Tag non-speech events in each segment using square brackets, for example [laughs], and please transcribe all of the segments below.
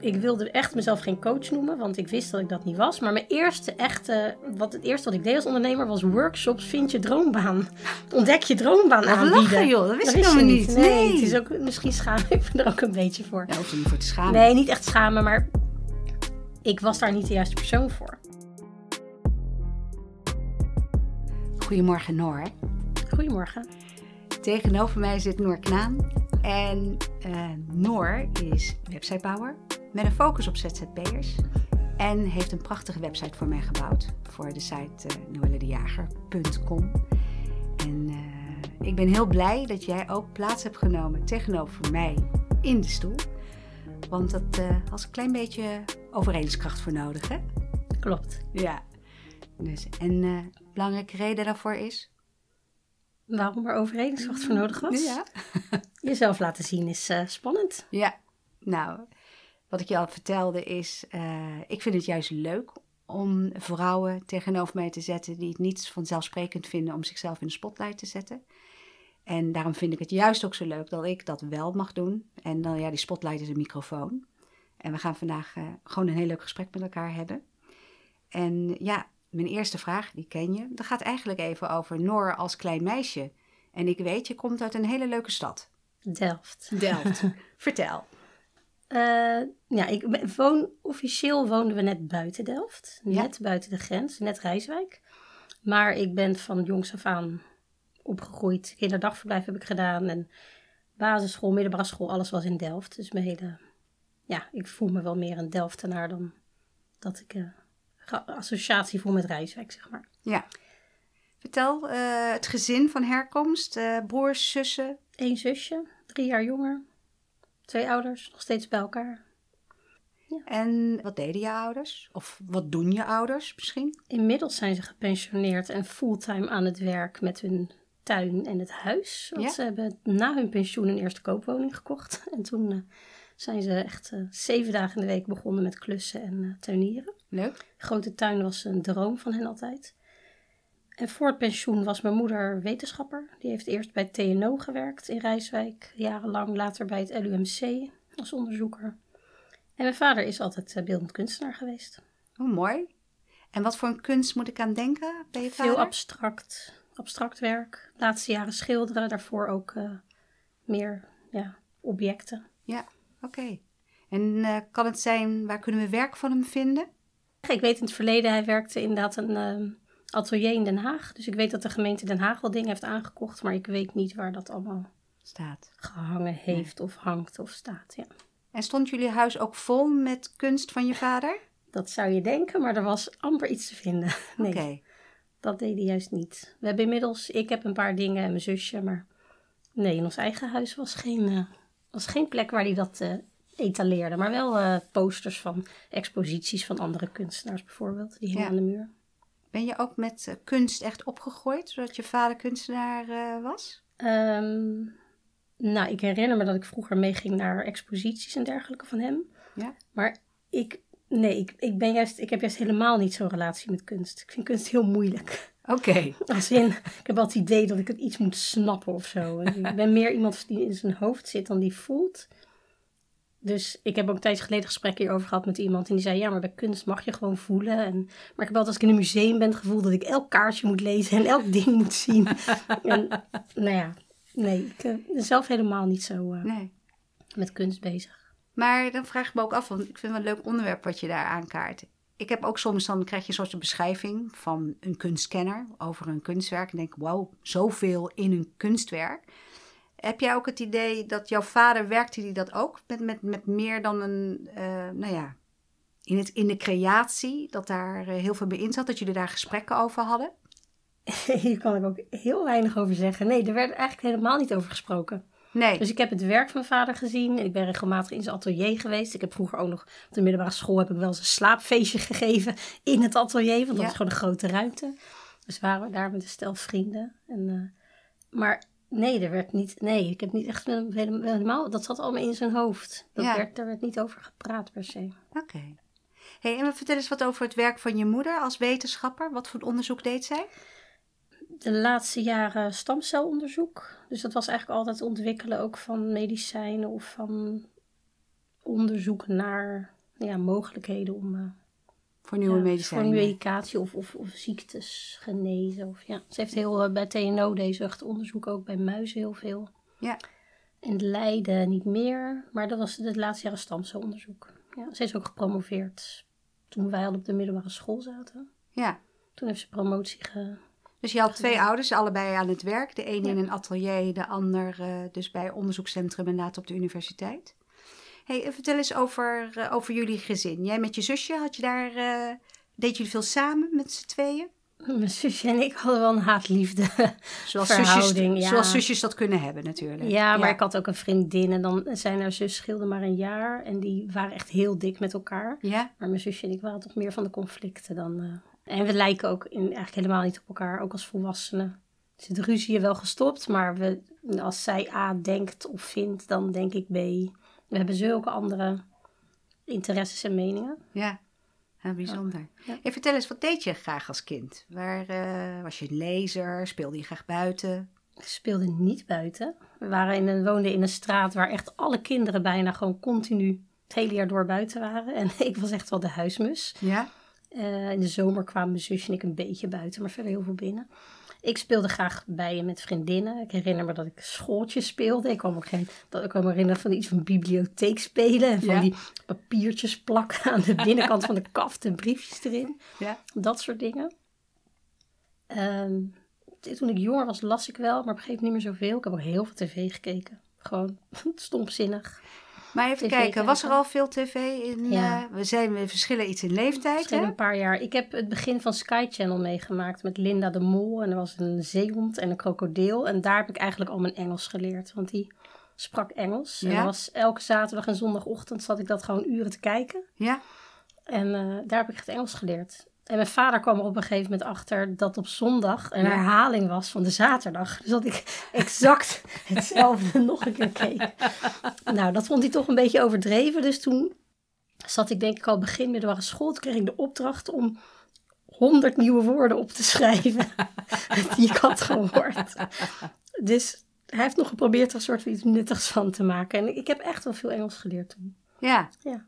ik wilde echt mezelf geen coach noemen, want ik wist dat ik dat niet was. Maar mijn eerste echte, wat het eerste wat ik deed als ondernemer was workshops. Vind je droombaan. Ontdek je droombaan Wat aanbieden. lachen joh, dat wist Dat ik helemaal niet. Nee, het is ook, misschien schaam ik me er ook een beetje voor. Hoef je niet voor te schamen. Nee, niet echt schamen, maar ik was daar niet de juiste persoon voor. Goedemorgen Noor. Goedemorgen. Tegenover mij zit Noor Knaan. En eh, Noor is websitebouwer met een focus op ZZP'ers. En heeft een prachtige website voor mij gebouwd. Voor de site uh, noelledejager.com. En uh, ik ben heel blij dat jij ook plaats hebt genomen tegenover mij in de stoel. Want dat uh, was een klein beetje overredingskracht voor nodig, hè? Klopt. Ja. Dus, en uh, belangrijke reden daarvoor is? Waarom er overredingskracht voor nodig was? Ja. [laughs] Jezelf laten zien is uh, spannend. Ja. Nou, wat ik je al vertelde is, uh, ik vind het juist leuk om vrouwen tegenover mij te zetten die het niet vanzelfsprekend vinden om zichzelf in de spotlight te zetten. En daarom vind ik het juist ook zo leuk dat ik dat wel mag doen. En dan, ja, die spotlight is een microfoon. En we gaan vandaag uh, gewoon een heel leuk gesprek met elkaar hebben. En ja, mijn eerste vraag, die ken je. Dat gaat eigenlijk even over Noor als klein meisje. En ik weet, je komt uit een hele leuke stad. Delft. Delft. [laughs] Vertel. Uh, ja, ik woon, officieel woonden we net buiten Delft. Net ja. buiten de grens, net Rijswijk. Maar ik ben van jongs af aan opgegroeid. Kinderdagverblijf heb ik gedaan. En basisschool, middelbare school, alles was in Delft. Dus mijn hele... Ja, ik voel me wel meer een Delftenaar dan dat ik... Uh, associatie voel met Rijswijk, zeg maar. Ja. Vertel, uh, het gezin van herkomst, broers, zussen? Eén zusje, drie jaar jonger. Twee ouders, nog steeds bij elkaar. Ja. En wat deden je ouders? Of wat doen je ouders misschien? Inmiddels zijn ze gepensioneerd en fulltime aan het werk met hun tuin en het huis. Want Ja? ze hebben na hun pensioen een eerste koopwoning gekocht. [laughs] En toen uh, zijn ze echt uh, zeven dagen in de week begonnen met klussen en uh, tuinieren. Leuk. Grote tuin was een droom van hen altijd. En voor het pensioen was mijn moeder wetenschapper. Die heeft eerst bij TNO gewerkt in Rijswijk, jarenlang. Later bij het LUMC als onderzoeker. En mijn vader is altijd uh, beeldend kunstenaar geweest. Oh, mooi. En wat voor een kunst moet ik aan denken bij je vader? Veel abstract, abstract werk. Laatste jaren schilderen, daarvoor ook uh, meer ja, objecten. Ja, oké. Okay. En uh, kan het zijn, waar kunnen we werk van hem vinden? Ik weet in het verleden, hij werkte inderdaad een uh, atelier in Den Haag. Dus ik weet dat de gemeente Den Haag wel dingen heeft aangekocht. Maar ik weet niet waar dat allemaal staat. gehangen heeft of hangt of staat. Ja. En stond jullie huis ook vol met kunst van je vader? Dat zou je denken, maar er was amper iets te vinden. [laughs] Nee, okay. dat deed hij juist niet. We hebben inmiddels, ik heb een paar dingen en mijn zusje. Maar nee, in ons eigen huis was geen, uh, was geen plek waar hij dat... Uh, etaleerde, maar wel uh, posters van exposities van andere kunstenaars bijvoorbeeld, die hingen ja. aan de muur. Ben je ook met uh, kunst echt opgegroeid, zodat je vader kunstenaar uh, was? Um, nou, ik herinner me dat ik vroeger meeging naar exposities en dergelijke van hem. Ja. Maar ik, nee, ik, ik ben juist, ik heb juist helemaal niet zo'n relatie met kunst. Ik vind kunst heel moeilijk. Oké. Okay. [laughs] Als in, ik heb altijd het idee dat ik het iets moet snappen of zo. ik [laughs] ben meer iemand die in zijn hoofd zit dan die voelt. Dus ik heb ook een tijdje geleden een gesprek hierover gehad met iemand. En die zei, ja, maar bij kunst mag je gewoon voelen. En, maar ik heb altijd als ik in een museum ben het gevoel dat ik elk kaartje moet lezen en elk ding moet zien. [laughs] en nou ja, nee, ik ben zelf helemaal niet zo uh, nee. met kunst bezig. Maar dan vraag ik me ook af, want ik vind het wel een leuk onderwerp wat je daar aankaart. Ik heb ook soms, dan krijg je een soort beschrijving van een kunstkenner over een kunstwerk. En denk, wauw, zoveel in een kunstwerk. Heb jij ook het idee dat jouw vader, werkte die dat ook? Met, met, met meer dan een, uh, nou ja, in, het, in de creatie, dat daar uh, heel veel bij in zat, dat jullie daar gesprekken over hadden? [laughs] Hier kan ik ook heel weinig over zeggen. Nee, er werd eigenlijk helemaal niet over gesproken. Nee. Dus ik heb het werk van mijn vader gezien. En ik ben regelmatig in zijn atelier geweest. Ik heb vroeger ook nog op de middelbare school heb ik wel eens een slaapfeestje [laughs] gegeven in het atelier. Want dat Ja. is gewoon een grote ruimte. Dus waren we daar met een stel vrienden. En, uh, maar nee, er werd niet. Nee, ik heb niet echt helemaal. Dat zat allemaal in zijn hoofd. Dat Ja. werd, daar werd niet over gepraat per se. Oké. Hey, en vertel eens wat over het werk van je moeder als wetenschapper. Wat voor onderzoek deed zij? De laatste jaren stamcelonderzoek. Dus dat was eigenlijk altijd ontwikkelen ook van medicijnen of van onderzoek naar ja, mogelijkheden om uh, voor nieuwe ja, medicijnen. Voor medicatie of, of, of ziektes genezen. Of, ja. Ze heeft heel uh, bij TNO deze echt onderzoek ook bij muizen heel veel. Ja. In Leiden niet meer, maar dat was het laatste jaar een stamcelonderzoek. Ja, ze is ook gepromoveerd toen wij al op de middelbare school zaten. Ja. Toen heeft ze promotie ge... Dus je had twee ouders, allebei aan het werk. De een in een atelier, de ander uh, dus bij onderzoekscentrum en later op de universiteit. Hey, vertel eens over, uh, over jullie gezin. Jij met je zusje, had je daar, uh, deed jullie veel samen met z'n tweeën? [laughs] Mijn zusje en ik hadden wel een haatliefde [laughs] zoals zusjes, ja. zoals zusjes dat kunnen hebben natuurlijk. Ja, maar ja. ik had ook een vriendin en dan zijn haar zus scheelde maar een jaar. En die waren echt heel dik met elkaar. Ja. Maar mijn zusje en ik waren toch meer van de conflicten dan... Uh... En we lijken ook in, eigenlijk helemaal niet op elkaar, ook als volwassenen. Dus de ruzie wel gestopt, maar we, als zij A denkt of vindt, dan denk ik B. We hebben zulke andere interesses en meningen. Ja. Ja, bijzonder. Ja. Hey, vertel eens, wat deed je graag als kind? Waar, uh, was je een lezer? Speelde je graag buiten? Ik speelde niet buiten. We waren in een, woonden in een straat waar echt alle kinderen bijna gewoon continu het hele jaar door buiten waren. En [laughs] ik was echt wel de huismus. Ja? Uh, in de zomer kwamen mijn zusje en ik een beetje buiten, maar verder heel veel binnen. Ik speelde graag bijen met vriendinnen. Ik herinner me dat ik schooltjes speelde. Ik kwam ook geen, dat ik me herinneren van iets van bibliotheek spelen. En van Ja. die papiertjes plakken aan de binnenkant van de kaft en briefjes erin. Ja. Dat soort dingen. Ehm, toen ik jonger was, las ik wel, maar op een gegeven moment niet meer zoveel. Ik heb ook heel veel tv gekeken. Gewoon [laughs] stomzinnig. Maar even kijken, was er al veel tv in? Ja. eh, we, zijn, we verschillen iets in leeftijd, hè? een paar jaar. Ik heb het begin van Sky Channel meegemaakt met Linda de Mol. En er was een zeehond en een krokodil. En daar heb ik eigenlijk al mijn Engels geleerd. Want die sprak Engels. En Ja? was elke zaterdag en zondagochtend zat ik dat gewoon uren te kijken. Ja? En eh, daar heb ik het Engels geleerd. En mijn vader kwam er op een gegeven moment achter dat op zondag een Ja. herhaling was van de zaterdag. Dus dat ik exact [laughs] hetzelfde nog een keer keek. Nou, dat vond hij toch een beetje overdreven. Dus toen zat ik denk ik al begin middelbare school. Toen kreeg ik de opdracht om 100 nieuwe woorden op te schrijven [laughs] die ik had gehoord. Dus hij heeft nog geprobeerd er een soort van iets nuttigs van te maken. En ik heb echt wel veel Engels geleerd toen. Ja. Ja.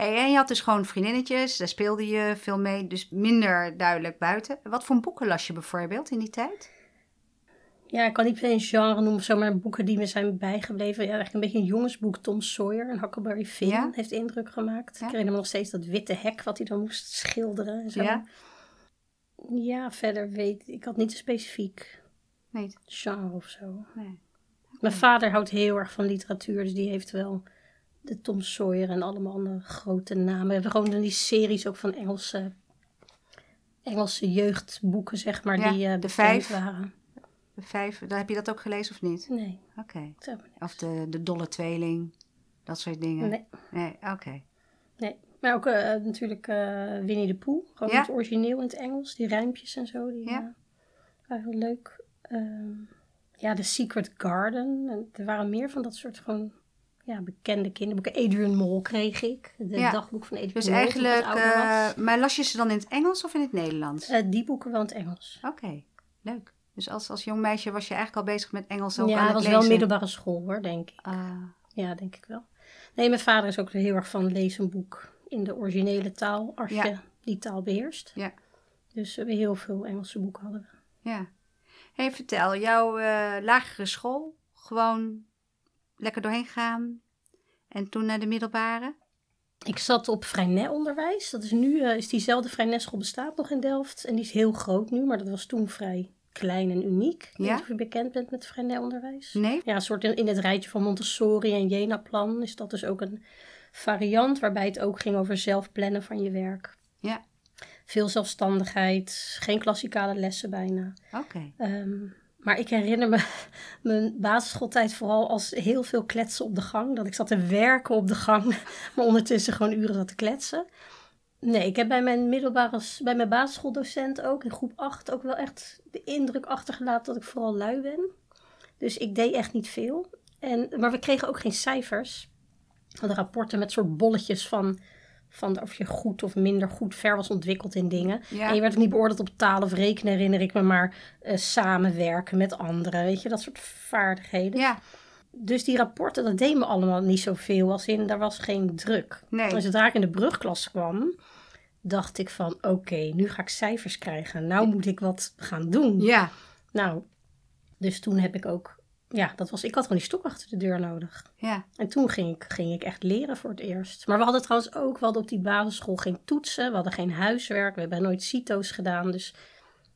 Hey, en je had dus gewoon vriendinnetjes, daar speelde je veel mee, dus minder duidelijk buiten. Wat voor boeken las je bijvoorbeeld in die tijd? Ja, ik kan niet per se een genre noemen of zo, maar boeken die me zijn bijgebleven. Ja, eigenlijk een beetje een jongensboek. Tom Sawyer en Huckleberry Finn Ja? heeft indruk gemaakt. Ja. Ik herinner me nog steeds dat witte hek wat hij dan moest schilderen en zo. Ja? Ja, verder weet ik had niet een specifiek Nee. genre of zo. nee. Mijn vader houdt heel erg van literatuur, dus die heeft wel de Tom Sawyer en allemaal andere grote namen. We gewoon die series ook van Engelse, Engelse jeugdboeken, zeg maar, Ja, die eh de vijf. waren. De vijf, heb je dat ook gelezen of niet? Nee, Oké. Of de, de dolle tweeling, dat soort dingen? Nee. Nee, oké. Nee, maar ook eh, natuurlijk eh, Winnie de Pooh. Gewoon Ja. het origineel in het Engels. Die rijmpjes en zo. Die Ja. waren heel leuk. Ehm, ja, The Secret Garden. En er waren meer van dat soort gewoon ja, bekende kinderboeken. Adrian Mol kreeg ik. De Ja. dagboek van Adrian Dus Mol. eigenlijk, eh, maar las je ze dan in het Engels of in het Nederlands? Eh, die boeken wel in het Engels. Oké, leuk. Dus als, als jong meisje was je eigenlijk al bezig met Engels ook aan ja, het dat was wel middelbare school hoor, denk ik. Ah, Ja, denk ik wel. Nee, mijn vader is ook heel erg van lees een boek in de originele taal. Als Ja. je die taal beheerst. Ja. Dus we heel veel Engelse boeken hadden we. ja. hey, vertel, jouw eh, lagere school, gewoon lekker doorheen gaan en toen naar de middelbare? Ik zat op Vrijnet-onderwijs. Dat is nu, eh, is diezelfde Vrijnet-school bestaat nog in Delft. En die is heel groot nu, maar dat was toen vrij klein en uniek. Ik weet Ja? niet of je bekend bent met Vrijnet-onderwijs. Nee? Ja, een soort in, in het rijtje van Montessori en Jena-plan is dat dus ook een variant waarbij het ook ging over zelf plannen van je werk. Ja, Veel zelfstandigheid, geen klassikale lessen bijna. oké. Ehm, maar ik herinner me [laughs] mijn basisschooltijd vooral als heel veel kletsen op de gang. Dat ik zat te werken op de gang, [laughs] maar ondertussen gewoon uren zat te kletsen. Nee, ik heb bij mijn middelbare, bij mijn basisschooldocent ook in groep 8 ook wel echt de indruk achtergelaten dat ik vooral lui ben. Dus ik deed echt niet veel. En, maar we kregen ook geen cijfers. We hadden rapporten met soort bolletjes van, van of je goed of minder goed ver was ontwikkeld in dingen. Ja. En je werd ook niet beoordeeld op taal of rekenen, herinner ik me, maar eh, samenwerken met anderen. Weet je, dat soort vaardigheden. Ja, dus die rapporten, dat deed me allemaal niet zoveel. Als in, daar was geen druk. Nee. En zodra ik in de brugklas kwam, dacht ik van... Oké, nu ga ik cijfers krijgen. Nou moet ik wat gaan doen. Ja. Nou, dus toen heb ik ook... Ja, dat was, ik had gewoon die stok achter de deur nodig. Ja. En toen ging ik, ging ik echt leren voor het eerst. Maar we hadden trouwens ook, we hadden op die basisschool geen toetsen. We hadden geen huiswerk. We hebben nooit CITO's gedaan. Dus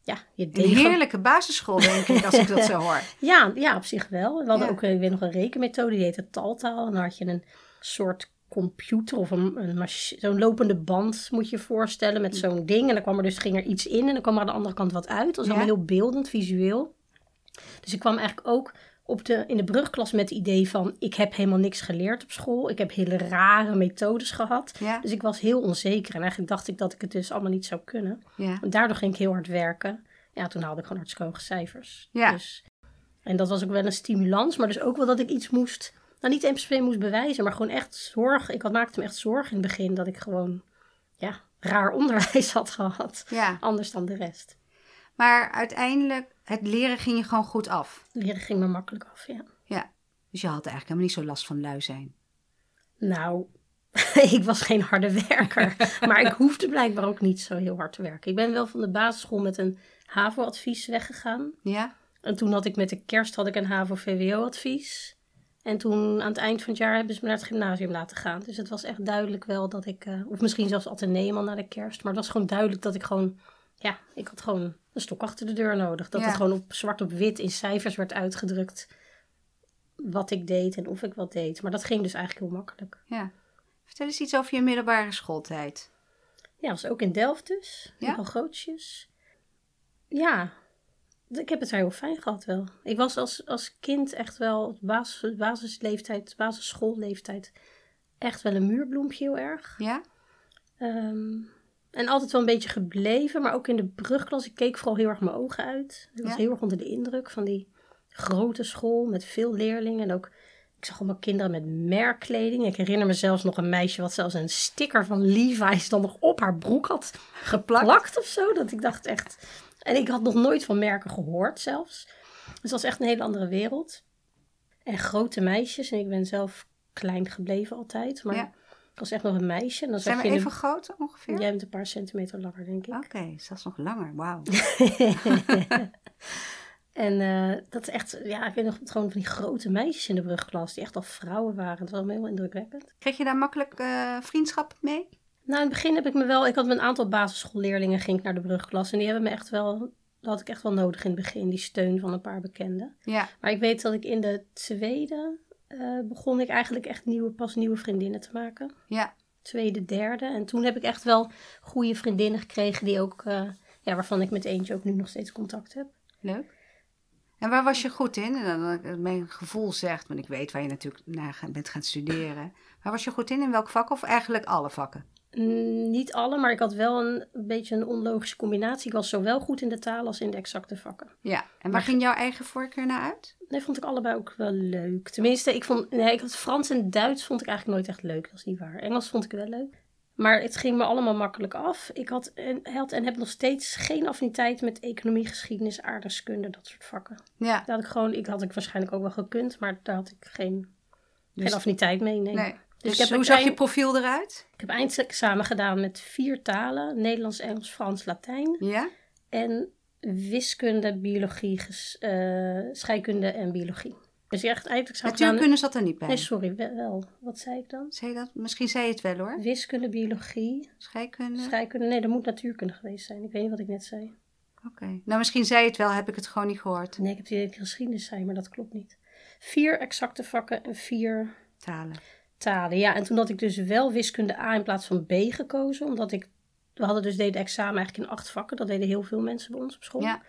ja, je Een deed gewoon- heerlijke basisschool, denk ik, als ik dat zo hoor. [laughs] Ja, ja, op zich wel. We hadden Ja. ook ik weet nog een rekenmethode, die heette Taltaal. En dan had je een soort computer of een, een zo'n lopende band, moet je je voorstellen, met zo'n ding. En dan kwam er dus, ging er iets in en dan kwam er aan de andere kant wat uit. Dat was Ja. allemaal heel beeldend, visueel. Dus ik kwam eigenlijk ook op de, in de brugklas met het idee van, ik heb helemaal niks geleerd op school. Ik heb hele rare methodes gehad. Ja. Dus ik was heel onzeker. En eigenlijk dacht ik dat ik het dus allemaal niet zou kunnen. Ja. En daardoor ging ik heel hard werken. Ja, toen haalde ik gewoon hartstikke hoge cijfers. Ja. Dus, en dat was ook wel een stimulans, maar dus ook wel dat ik iets moest, nou niet se moest bewijzen, maar gewoon echt zorg. Ik had, maakte me echt zorgen in het begin dat ik gewoon, ja, raar onderwijs [laughs] had gehad. ja. Anders dan de rest. Maar uiteindelijk, het leren ging je gewoon goed af. Leren ging me makkelijk af, ja. Ja. Dus je had eigenlijk helemaal niet zo last van lui zijn. Nou, [laughs] ik was geen harde werker, [laughs] maar ik hoefde blijkbaar ook niet zo heel hard te werken. Ik ben wel van de basisschool met een HAVO-advies weggegaan. Ja? En toen had ik met de kerst had ik een HAVO-VWO-advies. En toen aan het eind van het jaar hebben ze me naar het gymnasium laten gaan. Dus het was echt duidelijk wel dat ik, eh, of misschien zelfs Atheneum al na de kerst. Maar het was gewoon duidelijk dat ik gewoon, ja, ik had gewoon een stok achter de deur nodig. Dat Ja. het gewoon op zwart op wit in cijfers werd uitgedrukt wat ik deed en of ik wat deed. Maar dat ging dus eigenlijk heel makkelijk. Ja. Vertel eens iets over je middelbare schooltijd. Ja, was ook in Delft dus. Ja? Nogal grootjes. Ja, ik heb het daar heel fijn gehad wel. Ik was als, als kind echt wel basis, basisleeftijd, basisschoolleeftijd echt wel een muurbloempje heel erg. Ja? Ehm, en altijd wel een beetje gebleven, maar ook in de brugklas. Ik keek vooral heel erg mijn ogen uit. Ik was Ja. heel erg onder de indruk van die grote school met veel leerlingen. En ook, ik zag allemaal kinderen met merkkleding. Ik herinner me zelfs nog een meisje wat zelfs een sticker van Levi's dan nog op haar broek had [laughs] geplakt of zo. Dat ik dacht echt... En ik had nog nooit van merken gehoord zelfs. Dus het was echt een hele andere wereld. En grote meisjes. En ik ben zelf klein gebleven altijd. Maar Ja. Ik was echt nog een meisje. En dan Zijn zag we je even de- groot ongeveer? Jij bent een paar centimeter langer, denk ik. Oké, zelfs nog langer. Wauw. [laughs] [laughs] en eh, dat is echt, ja, ik weet nog gewoon van die grote meisjes in de brugklas, die echt al vrouwen waren. Het was allemaal heel indrukwekkend. Kreeg je daar makkelijk eh, vriendschap mee? Nou, in het begin heb ik me wel, ik had met een aantal basisschoolleerlingen, ging ik naar de brugklas. En die hebben me echt wel, dat had ik echt wel nodig in het begin, die steun van een paar bekenden. Ja. Maar ik weet dat ik in de tweede, eh, begon ik eigenlijk echt nieuwe, pas nieuwe vriendinnen te maken. Ja. tweede, derde. En toen heb ik echt wel goede vriendinnen gekregen die ook, eh, ja, waarvan ik met eentje ook nu nog steeds contact heb. Leuk. En waar was je goed in? En mijn gevoel zegt, want ik weet waar je natuurlijk naar bent gaan studeren. Waar was je goed in? In welk vak? Of eigenlijk alle vakken? Niet alle, maar ik had wel een, een beetje een onlogische combinatie. Ik was zowel goed in de taal als in de exacte vakken. Ja. En waar Maar- ging jouw eigen voorkeur naar uit? Nee, vond ik allebei ook wel leuk. Tenminste, ik vond, nee, ik had Frans en Duits vond ik eigenlijk nooit echt leuk. Dat is niet waar. Engels vond ik wel leuk. Maar het ging me allemaal makkelijk af. Ik had en, had en heb nog steeds geen affiniteit met economie, geschiedenis, aardrijkskunde, dat soort vakken. Ja. Daar had ik gewoon, ik had ik waarschijnlijk ook wel gekund, maar daar had ik geen, Dus- geen affiniteit mee. Nee. Nee. Dus, heb hoe zag je profiel eruit? Ik heb eindexamen gedaan met vier talen: Nederlands, Engels, Frans, Latijn. Ja? En wiskunde, biologie, eh, scheikunde en biologie. Dus echt eindexamen. Natuurkunde zat er niet bij. Nee, sorry, wel-. Wat zei ik dan? Zei dat? Misschien zei je het wel hoor. Wiskunde, biologie, Scheikunde? scheikunde. Nee, dat moet natuurkunde geweest zijn. Ik weet niet wat ik net zei. Oké. Nou, misschien zei je het wel, heb ik het gewoon niet gehoord. Nee, ik heb die geschiedenis zei, maar dat klopt niet. Vier exacte vakken en vier Talen. Talen. Ja, en toen had ik dus wel wiskunde A in plaats van B gekozen. Omdat ik, we hadden dus deden examen eigenlijk in acht vakken. Dat deden heel veel mensen bij ons op school. Ja.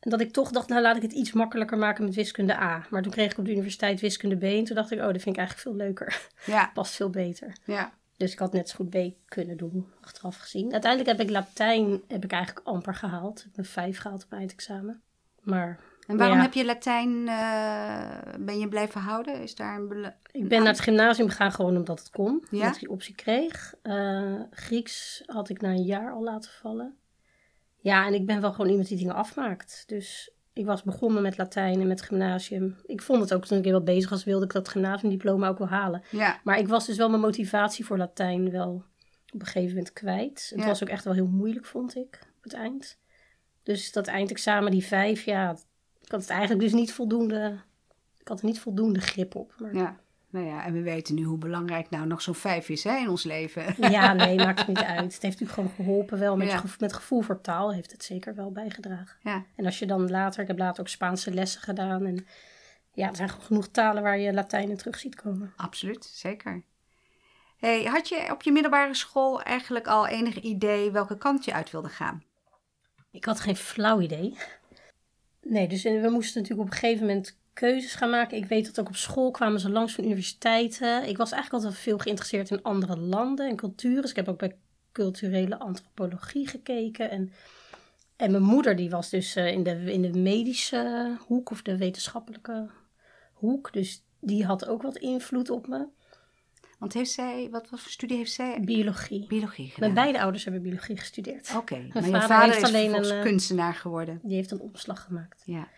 En dat ik toch dacht, nou laat ik het iets makkelijker maken met wiskunde A. Maar toen kreeg ik op de universiteit wiskunde B. En toen dacht ik, oh, dat vind ik eigenlijk veel leuker. Ja. [laughs] Past veel beter. Ja. Dus ik had net zo goed B kunnen doen, achteraf gezien. Uiteindelijk heb ik Latijn heb ik eigenlijk amper gehaald. Ik heb een vijf gehaald op mijn eindexamen. Maar En waarom Ja. heb je Latijn, eh, ben je blijven houden? Is daar een bela- ik ben naar het gymnasium gegaan gewoon omdat het kon. Ja? Omdat ik die optie kreeg. Eh, Grieks had ik na een jaar al laten vallen. Ja, en ik ben wel gewoon iemand die dingen afmaakt. Dus Ik was begonnen met Latijn en met gymnasium. Ik vond het ook toen ik wel bezig was, wilde ik dat gymnasiumdiploma ook wel halen. Ja. Maar ik was dus wel mijn motivatie voor Latijn wel op een gegeven moment kwijt. Het Ja. was ook echt wel heel moeilijk, vond ik, op het eind. Dus dat eindexamen, die vijf, ja, ik had het eigenlijk dus niet voldoende... Ik had er niet voldoende grip op. Maar ja. Nou ja, en we weten nu hoe belangrijk nou nog zo'n vijf is hè, in ons leven. Ja, [laughs] nee, maakt het niet uit. Het heeft natuurlijk gewoon geholpen wel. Met, Ja. je gevo- met gevoel voor taal heeft het zeker wel bijgedragen. Ja. En als je dan later, ik heb later ook Spaanse lessen gedaan. En ja, er zijn gewoon genoeg talen waar je Latijn in terug ziet komen. Absoluut, zeker. Hey, had je op je middelbare school eigenlijk al enig idee welke kant je uit wilde gaan? Ik had geen flauw idee. Nee, dus we moesten natuurlijk op een gegeven moment keuzes gaan maken. Ik weet dat ook op school kwamen ze langs van universiteiten. Ik was eigenlijk altijd veel geïnteresseerd in andere landen en culturen. Dus ik heb ook bij culturele antropologie gekeken. En, en mijn moeder die was dus eh, in, de, in de medische hoek of de wetenschappelijke hoek. Dus die had ook wat invloed op me. Want heeft zij, wat, wat voor studie heeft zij? Biologie. Biologie gedaan. Mijn beide ouders hebben biologie gestudeerd. Oké, maar vader je vader is alleen een, eh, kunstenaar geworden. Die heeft een omslag gemaakt. Ja.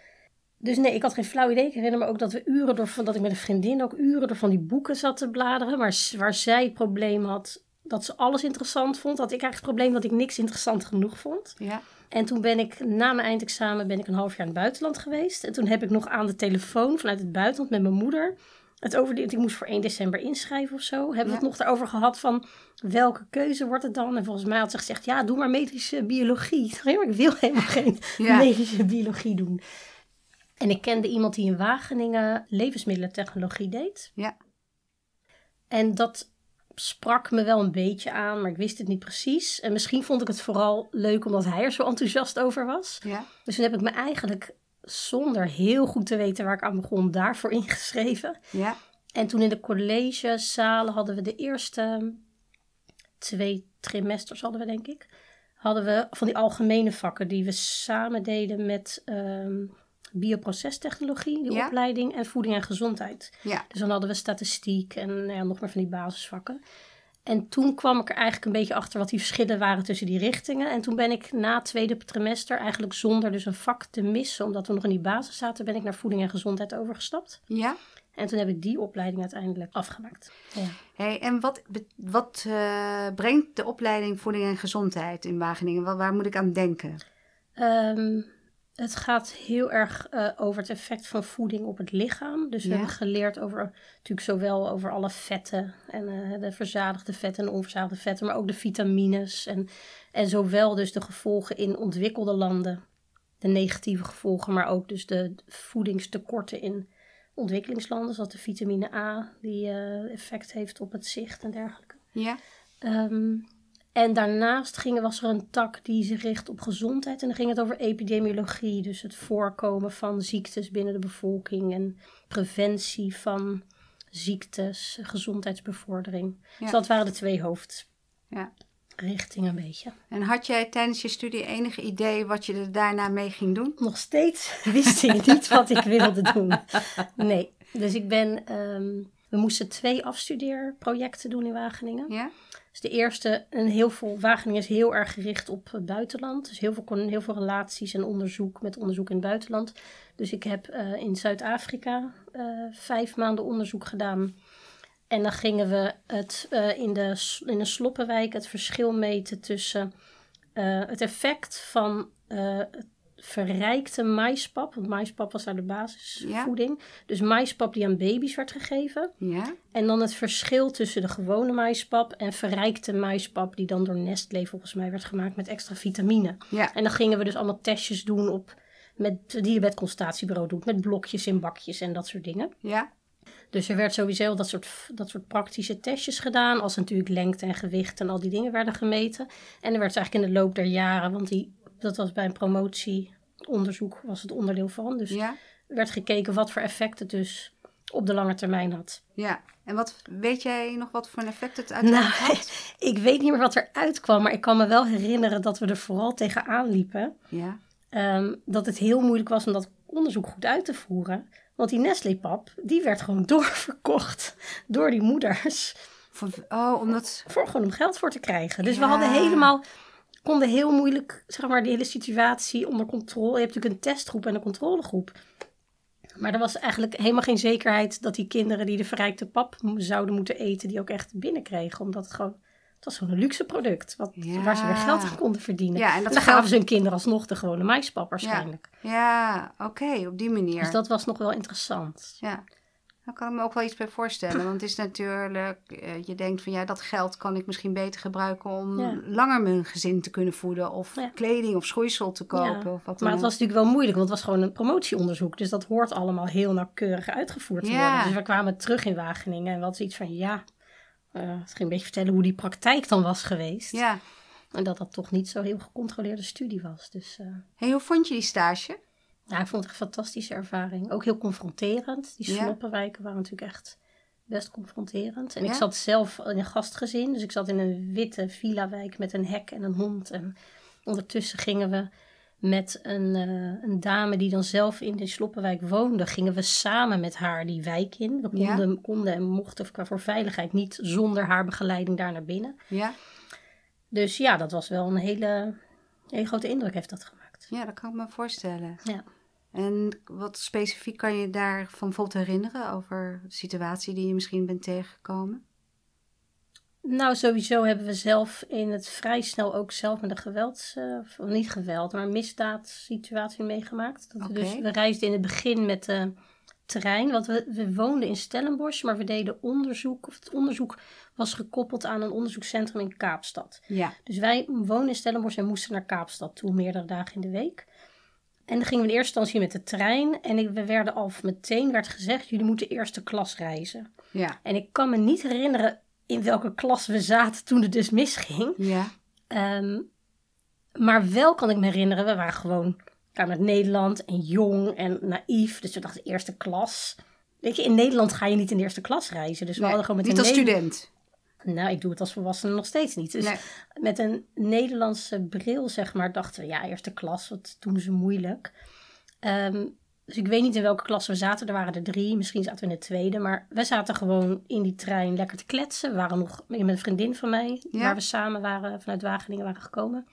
Dus nee, ik had geen flauw idee. Ik herinner me ook dat we uren door, dat ik met een vriendin ook uren door van die boeken zat te bladeren. Maar waar zij het probleem had dat ze alles interessant vond, had ik eigenlijk het probleem dat ik niks interessant genoeg vond. Ja. En toen ben ik na mijn eindexamen ben ik een half jaar in het buitenland geweest. En toen heb ik nog aan de telefoon vanuit het buitenland met mijn moeder het ik moest voor 1 december inschrijven of zo. Hebben we Ja. het nog daarover gehad van welke keuze wordt het dan? En volgens mij had ze gezegd, ja, doe maar medische biologie. Ik ik wil helemaal geen [laughs] Ja. medische biologie doen. En ik kende iemand die in Wageningen levensmiddelentechnologie deed. Ja. En dat sprak me wel een beetje aan, maar ik wist het niet precies. En misschien vond ik het vooral leuk omdat hij er zo enthousiast over was. Ja. Dus toen heb ik me eigenlijk zonder heel goed te weten waar ik aan begon, daarvoor [laughs] ingeschreven. Ja. En toen in de collegezalen hadden we de eerste twee trimesters, hadden we denk ik. Hadden we van die algemene vakken die we samen deden met ehm, bioprocestechnologie, die Ja. opleiding, en voeding en gezondheid. Ja. Dus dan hadden we statistiek en nou ja, nog meer van die basisvakken. En toen kwam ik er eigenlijk een beetje achter wat die verschillen waren tussen die richtingen. En toen ben ik na het tweede trimester, eigenlijk zonder dus een vak te missen, omdat we nog in die basis zaten, ben ik naar voeding en gezondheid overgestapt. Ja. En toen heb ik die opleiding uiteindelijk afgemaakt. Ja. Hey, en wat, wat eh, brengt de opleiding voeding en gezondheid in Wageningen? Waar, waar moet ik aan denken? Ehm, het gaat heel erg eh, over het effect van voeding op het lichaam. Dus we Ja. hebben geleerd over, natuurlijk zowel over alle vetten en eh, de verzadigde vetten en de onverzadigde vetten, maar ook de vitamines. En, en zowel dus de gevolgen in ontwikkelde landen, de negatieve gevolgen, maar ook dus de voedingstekorten in ontwikkelingslanden, zoals de vitamine A, die eh, effect heeft op het zicht en dergelijke. Ja. Ehm, en daarnaast ging, was er een tak die zich richt op gezondheid. En dan ging het over epidemiologie. Dus het voorkomen van ziektes binnen de bevolking. En preventie van ziektes, gezondheidsbevordering. Ja. Dus dat waren de twee Ja. hoofdrichtingen een beetje. En had jij tijdens je studie enige idee wat je er daarna mee ging doen? Nog steeds [laughs] wist ik niet wat ik wilde doen. Nee, dus ik ben... ehm, we moesten twee afstudeerprojecten doen in Wageningen. Ja. Dus de eerste, en heel veel, Wageningen is heel erg gericht op het buitenland. Dus heel veel, heel veel relaties en onderzoek met onderzoek in het buitenland. Dus ik heb eh, in Zuid-Afrika eh, vijf maanden onderzoek gedaan. En dan gingen we het, eh, in, de, in een sloppenwijk het verschil meten tussen eh, het effect van eh, het verrijkte maispap. Want maispap was daar de basisvoeding. Dus maispap die aan baby's werd gegeven. Ja. En dan het verschil tussen de gewone maispap en verrijkte maispap, die dan door Nestlé volgens mij werd gemaakt met extra vitamine. Ja. En dan gingen we dus allemaal testjes doen op, met, het consultatiebureau doet, met blokjes in bakjes en dat soort dingen. Ja. Dus er werd sowieso dat soort, dat soort praktische testjes gedaan, als natuurlijk lengte en gewicht en al die dingen werden gemeten. En er werd eigenlijk in de loop der jaren, want die, dat was bij een promotieonderzoek, was het onderdeel van. Dus Ja. werd gekeken wat voor effect het dus op de lange termijn had. Ja. En wat weet jij nog wat voor een effect het Nou, uiteindelijk had? [laughs] ik weet niet meer wat eruit kwam, maar ik kan me wel herinneren dat we er vooral tegenaan liepen. Ja. Ehm, dat het heel moeilijk was om dat onderzoek goed uit te voeren. Want die Nestlé-pap, die werd gewoon [laughs] doorverkocht door die moeders. Van, oh, omdat... Voor gewoon om geld voor te krijgen. Dus we hadden helemaal konden heel moeilijk, zeg maar, de hele situatie onder controle. Je hebt natuurlijk een testgroep en een controlegroep. Maar er was eigenlijk helemaal geen zekerheid dat die kinderen die de verrijkte pap zouden moeten eten, die ook echt binnenkregen. Omdat het gewoon, het was een luxe product, wat, Ja. waar ze weer geld aan konden verdienen. Ja, en en, dat dan geld- gaven ze hun kinderen alsnog de gewone maispap waarschijnlijk. Ja, oké, op die manier. Dus dat was nog wel interessant. Ja, daar kan ik me ook wel iets bij voorstellen. Want het is natuurlijk, eh, je denkt van ja, dat geld kan ik misschien beter gebruiken om Ja. langer mijn gezin te kunnen voeden. Of Ja. kleding of schoeisel te kopen. Ja, Of wat Maar het was natuurlijk wel moeilijk, want het was gewoon een promotieonderzoek. Dus dat hoort allemaal heel nauwkeurig uitgevoerd te worden. Dus we kwamen terug in Wageningen en hadden zoiets van ja. ging een beetje vertellen hoe die praktijk dan was geweest. Ja. En dat dat toch niet zo heel gecontroleerde studie was. Dus eh, Hey, hoe vond je die stage? Ja, ik vond het een fantastische ervaring. Ook heel confronterend. Die sloppenwijken waren natuurlijk echt best confronterend. En Ja. ik zat zelf in een gastgezin. Dus ik zat in een witte villa-wijk met een hek en een hond. En ondertussen gingen we met een, eh, een dame die dan zelf in de Sloppenwijk woonde, gingen we samen met haar die wijk in. We Ja. konden, konden en mochten qua voor veiligheid niet zonder haar begeleiding daar naar binnen. Ja, Dus ja, dat was wel een hele, hele grote indruk heeft dat gemaakt. Ja dat kan ik me voorstellen. Ja. En wat specifiek kan je daarvan bijvoorbeeld herinneren over de situatie die je misschien bent tegengekomen? Nou, sowieso hebben we zelf in het vrij snel ook zelf met een gewelds... eh, of niet geweld, maar een misdaadsituatie meegemaakt. Dat we, dus, we reisden in het begin met de trein. Want we, we woonden in Stellenbosch, maar we deden onderzoek. Of het onderzoek was gekoppeld aan een onderzoekscentrum in Kaapstad. Ja, Dus wij woonden in Stellenbosch en moesten naar Kaapstad toe, meerdere dagen in de week. En dan gingen we in eerste instantie met de trein. En ik, we werden al meteen werd gezegd, jullie moeten eerste klas reizen. ja, En ik kan me niet herinneren in welke klas we zaten toen het dus misging. ja, Ehm, maar wel kan ik me herinneren, we waren gewoon kwamen uit Nederland en jong en naïef. Dus we dachten eerste klas. Weet je, in Nederland ga je niet in de eerste klas reizen. Dus we Nee, hadden gewoon met niet een als student. Nou, ik doe het als volwassene nog steeds niet. Dus Nee. met een Nederlandse bril, zeg maar, dachten we, ja, eerste klas, wat doen ze moeilijk. Ehm, dus ik weet niet in welke klas we zaten. Er waren er drie, misschien zaten we in de tweede. Maar we zaten gewoon in die trein lekker te kletsen. We waren nog met een vriendin van mij, Ja. waar we samen waren, vanuit Wageningen waren gekomen.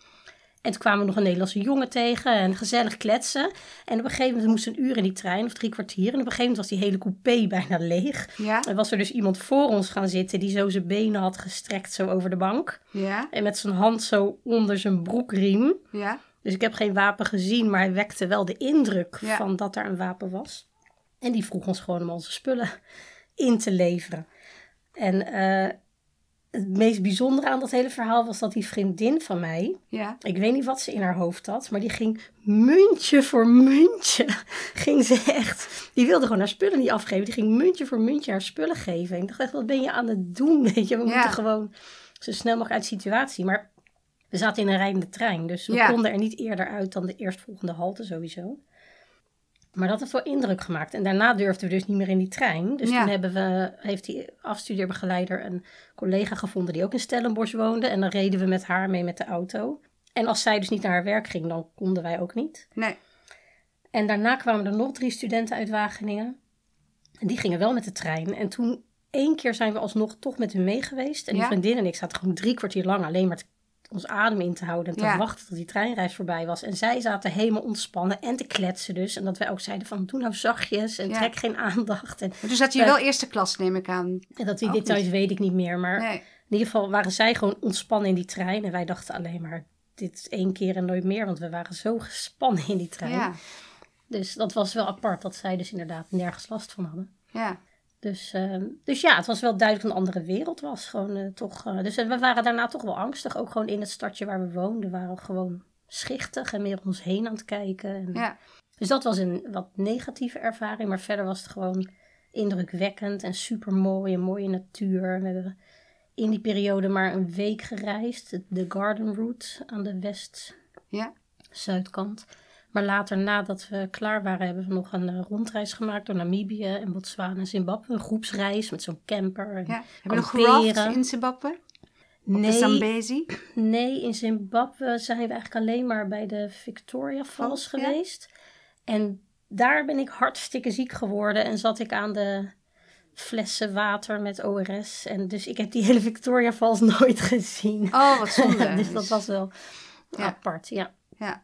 En toen kwamen we nog een Nederlandse jongen tegen en gezellig kletsen. En op een gegeven moment we moesten een uur in die trein, of drie kwartier. En op een gegeven moment was die hele coupé [laughs] bijna leeg. Ja, Er was er dus iemand voor ons gaan zitten die zo zijn benen had gestrekt zo over de bank. ja, En met zijn hand zo onder zijn broekriem. ja, Dus ik heb geen wapen gezien, maar hij wekte wel de indruk Ja. van dat er een wapen was. En die vroeg ons gewoon om onze spullen in te leveren. En eh, het meest bijzondere aan dat hele verhaal was dat die vriendin van mij, ja. ik weet niet wat ze in haar hoofd had, maar die ging muntje voor muntje. [laughs] Ging ze echt. Die wilde gewoon haar spullen niet afgeven. Die ging muntje voor muntje haar spullen geven. En ik dacht echt, wat ben je aan het doen? [laughs] Weet je, we Ja. moeten gewoon zo snel mogelijk uit de situatie. Maar we zaten in een rijdende trein, dus we Ja. konden er niet eerder uit dan de eerstvolgende halte sowieso. Maar dat heeft wel indruk gemaakt. En daarna durfden we dus niet meer in die trein. Dus Ja. toen hebben we, heeft die afstudeerbegeleider een collega gevonden die ook in Stellenbosch woonde. En dan reden we met haar mee met de auto. En als zij dus niet naar haar werk ging, dan konden wij ook niet. Nee, En daarna kwamen er nog drie studenten uit Wageningen. En die gingen wel met de trein. En toen één keer zijn we alsnog toch met hun mee geweest. En die Ja. vriendin en ik zaten gewoon drie kwartier lang alleen maar te- ons adem in te houden. En te Ja. wachten tot die treinreis voorbij was. En zij zaten helemaal ontspannen en te kletsen dus. En dat wij ook zeiden van doe nou zachtjes en Ja. trek geen aandacht. En, toen zat je wel eerste klas, neem ik aan. en dat die Ook details niet. weet ik niet meer. Maar Nee, in ieder geval waren zij gewoon ontspannen in die trein. En wij dachten alleen maar dit is één keer en nooit meer. Want we waren zo gespannen in die trein. ja, Dus dat was wel apart dat zij dus inderdaad nergens last van hadden. ja, Dus, ehm, dus ja, het was wel duidelijk een andere wereld was. Gewoon eh, toch. eh, dus eh, we waren daarna toch wel angstig. Ook gewoon in het stadje waar we woonden, waren we gewoon schichtig en meer om ons heen aan het kijken. En, ja. Dus dat was een wat negatieve ervaring. Maar verder was het gewoon indrukwekkend en super mooi. Een mooie natuur. We hebben in die periode maar een week gereisd. De Garden Route aan de west-zuidkant. Ja, Maar later, nadat we klaar waren, hebben we nog een eh, rondreis gemaakt door Namibië en Botswana en Zimbabwe. Een groepsreis met zo'n camper. En ja. Heb je nog in Zimbabwe? Nee, Zambezi? nee, in Zimbabwe zijn we eigenlijk alleen maar bij de Victoria Falls ja. geweest. En daar ben ik hartstikke ziek geworden en zat ik aan de flessen water met ORS. En dus ik heb die hele Victoria Falls [laughs] nooit gezien. Oh, wat zonde. [laughs] dus dat was wel Ja. apart. Ja. Ja.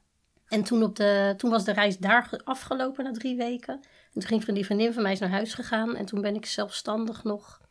En toen, op de, toen was de reis daar ge- afgelopen na drie weken. En toen ging die vriendin van mij is naar huis gegaan. En toen ben ik zelfstandig nog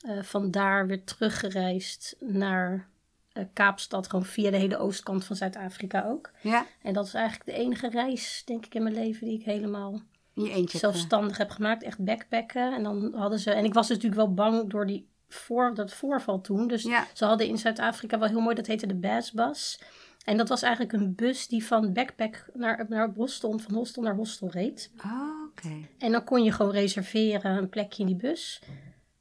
eh vandaar weer teruggereisd naar eh, Kaapstad. Gewoon via de hele oostkant van Zuid-Afrika ook. Ja, En dat is eigenlijk de enige reis, denk ik, in mijn leven die ik helemaal eh, zelfstandig heb gemaakt. Echt backpacken. En dan hadden ze. En ik was dus natuurlijk wel bang door die voor, dat voorval toen. Dus Ja. ze hadden in Zuid-Afrika wel heel mooi, dat heette de Bass Bus. En dat was eigenlijk een bus die van backpack naar, naar hostel, van hostel naar hostel reed. Oh, oké. En dan kon je gewoon reserveren een plekje in die bus.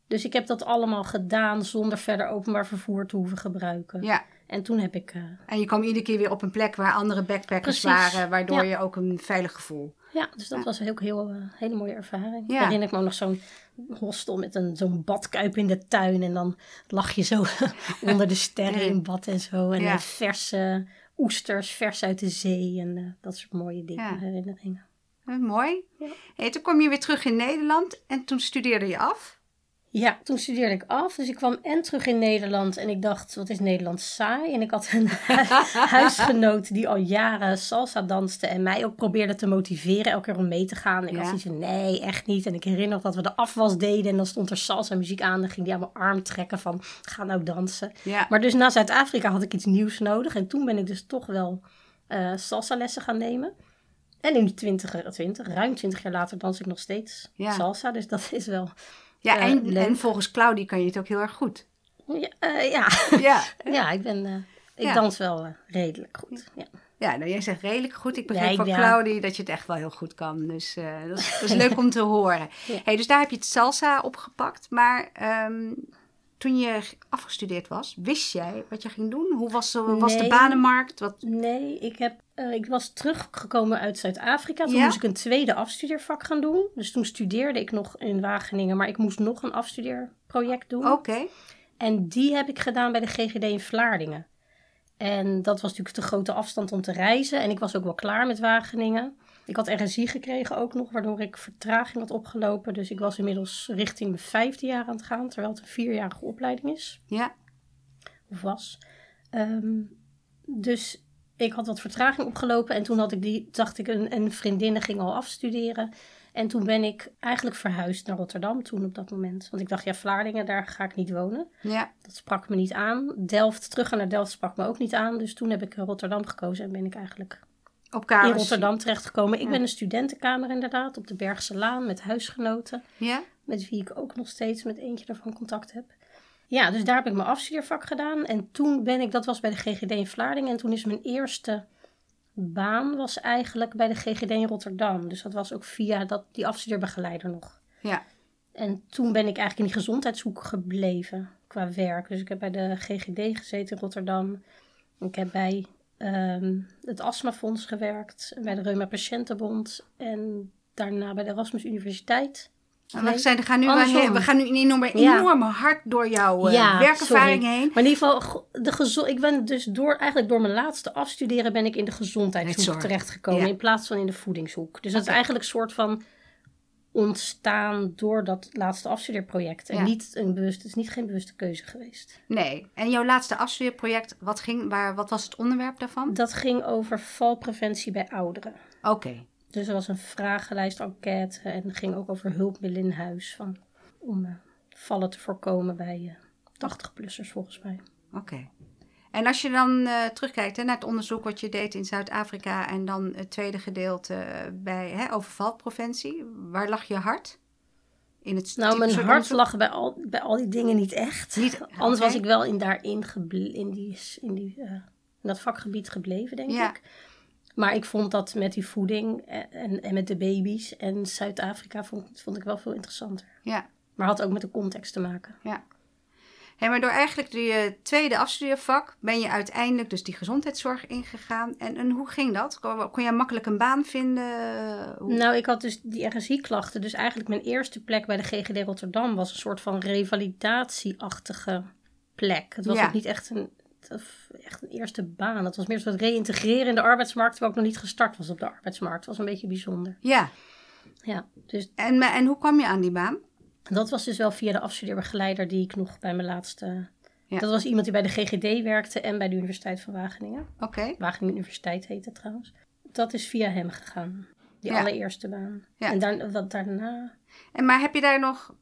Dus ik heb dat allemaal gedaan zonder verder openbaar vervoer te hoeven gebruiken. Ja, En toen heb ik, eh, en je kwam iedere keer weer op een plek waar andere backpackers Precies. waren, waardoor Ja. je ook een veilig gevoel. ja, dus dat Ja. was ook een heel, eh, hele mooie ervaring. Ja. Herinner ik me ook nog zo'n hostel met een, zo'n badkuip in de tuin. En dan lag je zo [laughs] onder de sterren in bad en zo. En Ja. eh, verse oesters, vers uit de zee. En dat soort mooie dingen, Ja. herinneringen. Mooi. Ja. Hey, toen kwam je weer terug in Nederland en toen studeerde je af. Ja, toen studeerde ik af. Dus ik kwam en terug in Nederland. En ik dacht, wat is Nederland saai? En ik had een [laughs] huisgenoot die al jaren salsa danste. En mij ook probeerde te motiveren elke keer om mee te gaan. En ik Ja. had zoiets van, nee, echt niet. En ik herinner dat we de afwas deden. En dan stond er salsa muziek aan. Dan ging die aan mijn arm trekken van, ga nou dansen. Ja. Maar dus na Zuid-Afrika had ik iets nieuws nodig. En toen ben ik dus toch wel eh salsa lessen gaan nemen. En in 2020, ruim 20 jaar later, dans ik nog steeds Ja. salsa. Dus dat is wel... Ja, Eh, en, en volgens Claudie kan je het ook heel erg goed. Ja, eh, ja. [laughs] Ja, [laughs] ja ik ben... eh, ik Ja. dans wel redelijk goed. Ja. ja nou, jij zegt redelijk goed. Ik begrijp Ja, van ja. Claudie dat je het echt wel heel goed kan. Dus dat, is, dat is leuk om te [laughs] horen. Ja. Hey, dus daar heb je het salsa opgepakt. Maar ehm, toen je afgestudeerd was, wist jij wat je ging doen? Hoe was, de- was de banenmarkt? Wat, Nee, ik, heb, eh, ik was teruggekomen uit Zuid-Afrika. Toen Ja? moest ik een tweede afstudeervak gaan doen. Dus toen studeerde ik nog in Wageningen. Maar ik moest nog een afstudeerproject doen. Oké. En die heb ik gedaan bij de GGD in Vlaardingen. En dat was natuurlijk te grote afstand om te reizen. En ik was ook wel klaar met Wageningen. Ik had RSI gekregen ook nog, waardoor ik vertraging had opgelopen. Dus ik was inmiddels richting mijn vijfde jaar aan het gaan, terwijl het een vierjarige opleiding is. Ja. Of was. Ehm, dus ik had wat vertraging opgelopen. En toen had ik die, dacht ik, een, een vriendin ging al afstuderen. En toen ben ik eigenlijk verhuisd naar Rotterdam toen op dat moment. Want ik dacht, ja, Vlaardingen, daar ga ik niet wonen. Ja. Dat sprak me niet aan. Delft, teruggaan naar Delft sprak me ook niet aan. Dus toen heb ik Rotterdam gekozen en ben ik eigenlijk Op kamers. in Rotterdam terechtgekomen. Ik Ja. ben een studentenkamer inderdaad, op de Bergse Laan met huisgenoten. Ja. Met wie ik ook nog steeds met eentje daarvan contact heb. Ja, dus daar heb ik mijn afstudeervak gedaan. En toen ben ik, dat was bij de GGD in Vlaardingen. En toen is mijn eerste baan was eigenlijk bij de GGD in Rotterdam. Dus dat was ook via dat, die afstudeerbegeleider nog. Ja. En toen ben ik eigenlijk in die gezondheidshoek gebleven qua werk. Dus ik heb bij de GGD gezeten in Rotterdam. Ik heb bij ehm, het Astmafonds gewerkt. en Bij de Reuma Patiëntenbond. En daarna bij de Erasmus Universiteit. Gaan nu wel we gaan nu een enorme, Ja. enorme hard door jouw eh, Ja, werkervaring sorry. heen. Maar in ieder geval, de gezo- ik ben dus door, eigenlijk door mijn laatste afstuderen ben ik in de gezondheidshoek terechtgekomen. Ja. In plaats van in de voedingshoek. Dus dat is eigenlijk een soort van ontstaan door dat laatste afstudeerproject. En Ja. niet een bewust, het is niet geen bewuste keuze geweest. Nee. En jouw laatste afstudeerproject, wat, ging, waar, wat was het onderwerp daarvan? Dat ging over valpreventie bij ouderen. Oké. Dus er was een vragenlijst, enquête en het ging ook over hulpmiddelen in huis. Van, om eh, vallen te voorkomen bij eh 80-plussers volgens mij. Oké. En als je dan eh, terugkijkt hè, naar het onderzoek wat je deed in Zuid-Afrika en dan het tweede gedeelte bij hè, waar lag je hart? In het Nou, mijn hart onderzoek? lag bij al, bij al die dingen niet echt. Niet- [laughs] Anders was ik wel in daarin in, die, in, die, in dat vakgebied gebleven, denk Ja. ik. Maar ik vond dat met die voeding en, en, en met de baby's en Zuid-Afrika vond, vond ik wel veel interessanter. Ja. Maar had ook met de context te maken. Hey, maar door eigenlijk die eh, tweede afstudeervak ben je uiteindelijk dus die gezondheidszorg ingegaan. En, en hoe ging dat? Kon, kon jij makkelijk een baan vinden? Hoe- Nou, ik had dus die RSI-klachten. Dus eigenlijk mijn eerste plek bij de GGD Rotterdam was een soort van revalidatieachtige plek. Het was Ja. ook niet echt een, echt een eerste baan. Het was meer soort reïntegreren in de arbeidsmarkt, terwijl ik nog niet gestart was op de arbeidsmarkt. Het was een beetje bijzonder. Ja. Ja, dus En, en hoe kwam je aan die baan? dat was dus wel via de afstudeerbegeleider die ik nog bij mijn laatste Ja. Dat was iemand die bij de GGD werkte en bij de Universiteit van Wageningen. Oké. Wageningen Universiteit heet het trouwens. Dat is via hem gegaan. Die Ja. allereerste baan. Ja. En daar, wat daarna... En maar heb je daar nog...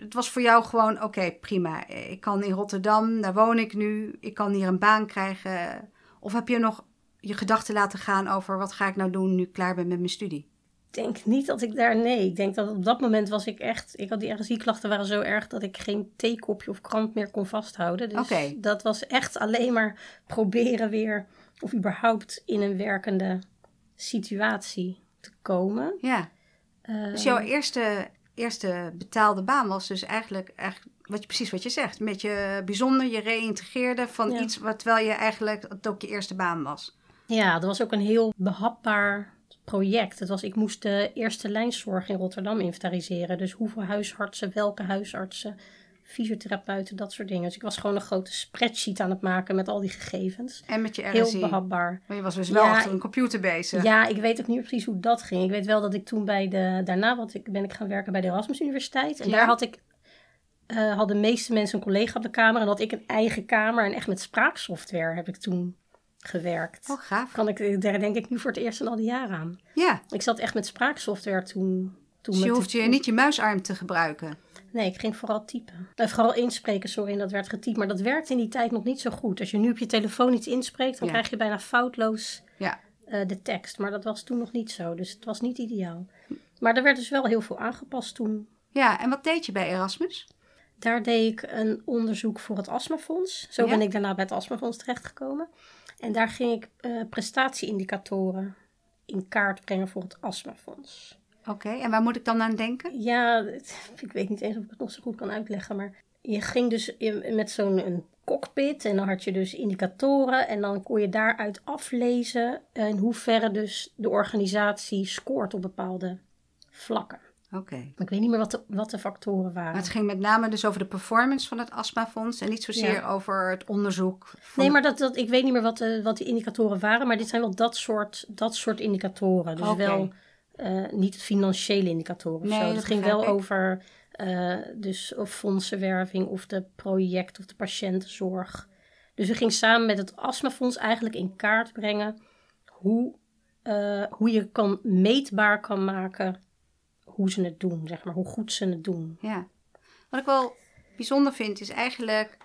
Het was voor jou gewoon, oké, prima. Ik kan in Rotterdam, daar woon ik nu. Ik kan hier een baan krijgen. Of heb je nog je gedachten laten gaan over... wat ga ik nou doen nu ik klaar ben met mijn studie? Ik denk niet dat ik daar... Nee, ik denk dat op dat moment was ik echt... Ik had die RSI-klachten waren zo erg dat ik geen theekopje of krant meer kon vasthouden. Dus dat was echt alleen maar proberen weer... Of überhaupt in een werkende situatie te komen. Ja. Eh, Dus jouw eerste, eerste betaalde baan was dus eigenlijk, eigenlijk wat je, precies wat je zegt. Met je bijzonder, je reïntegreerde van Ja. iets wat terwijl je eigenlijk het ook je eerste baan was. Ja, dat was ook een heel behapbaar project. Het was, ik moest de eerste lijnzorg in Rotterdam inventariseren. Dus hoeveel huisartsen, welke huisartsen, fysiotherapeuten, dat soort dingen. Dus ik was gewoon een grote spreadsheet aan het maken met al die gegevens. En met je Heel RSI. behapbaar. Maar je was dus wel Ja, achter een computer bezig. Ja, ik weet ook niet precies hoe dat ging. Ik weet wel dat ik toen bij de... Daarna want ik, ben ik gaan werken bij de Erasmus Universiteit. En Ja. daar had ik... eh, hadden de meeste mensen een collega op de kamer. En had ik een eigen kamer. En echt met spraaksoftware heb ik toen gewerkt. Oh, gaaf. Kan ik, daar denk ik nu voor het eerst in al die jaren aan. Ja, Ik zat echt met spraaksoftware toen. toen dus je hoeft je niet je muisarm te gebruiken. Nee, ik ging vooral typen. Eh, vooral inspreken, sorry, en dat werd getypt. Maar dat werkte in die tijd nog niet zo goed. Als je nu op je telefoon iets inspreekt, dan Ja. krijg je bijna foutloos Ja. eh, de tekst. Maar dat was toen nog niet zo, dus het was niet ideaal. Maar er werd dus wel heel veel aangepast toen. Ja, en wat deed je bij Erasmus? Daar deed ik een onderzoek voor het astmafonds. Zo Ja. ben ik daarna bij het astmafonds terechtgekomen. En daar ging ik eh, prestatieindicatoren in kaart brengen voor het astmafonds. Oké, en waar moet ik dan aan denken? Ja, ik weet niet eens of ik het nog zo goed kan uitleggen, maar je ging dus met zo'n cockpit en dan had je dus indicatoren en dan kon je daaruit aflezen in hoeverre dus de organisatie scoort op bepaalde vlakken. Oké. Ik weet niet meer wat de, wat de factoren waren. Maar het ging met name dus over de performance van het astmafonds en niet zozeer Ja. over het onderzoek. Van Nee, maar dat, dat, ik weet niet meer wat, de, wat die indicatoren waren, maar dit zijn wel dat soort, dat soort indicatoren. Dus wel eh, niet financiële indicatoren of Nee, zo. dat Het ging wel ik. over eh, dus of fondsenwerving of de project of de patiëntenzorg. Dus we gingen samen met het astmafonds eigenlijk in kaart brengen hoe, eh, hoe je kan meetbaar kan maken hoe ze het doen, zeg maar, hoe goed ze het doen. Ja. Wat ik wel bijzonder vind is eigenlijk,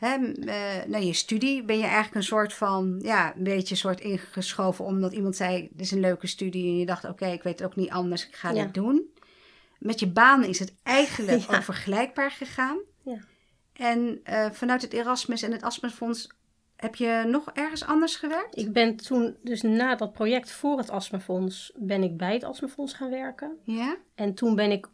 hè, m- eh, na je studie ben je eigenlijk een soort van, ja, een beetje soort ingeschoven omdat iemand zei, dit is een leuke studie en je dacht, oké, ik weet het ook niet anders, ik ga Ja. dit doen. Met je baan is het eigenlijk [laughs] Ja. ook vergelijkbaar gegaan. Ja. En eh, vanuit het Erasmus en het Astmafonds heb je nog ergens anders gewerkt? Ik ben toen, dus na dat project voor het astmafonds, ben ik bij het astmafonds gaan werken. Ja? En toen ben ik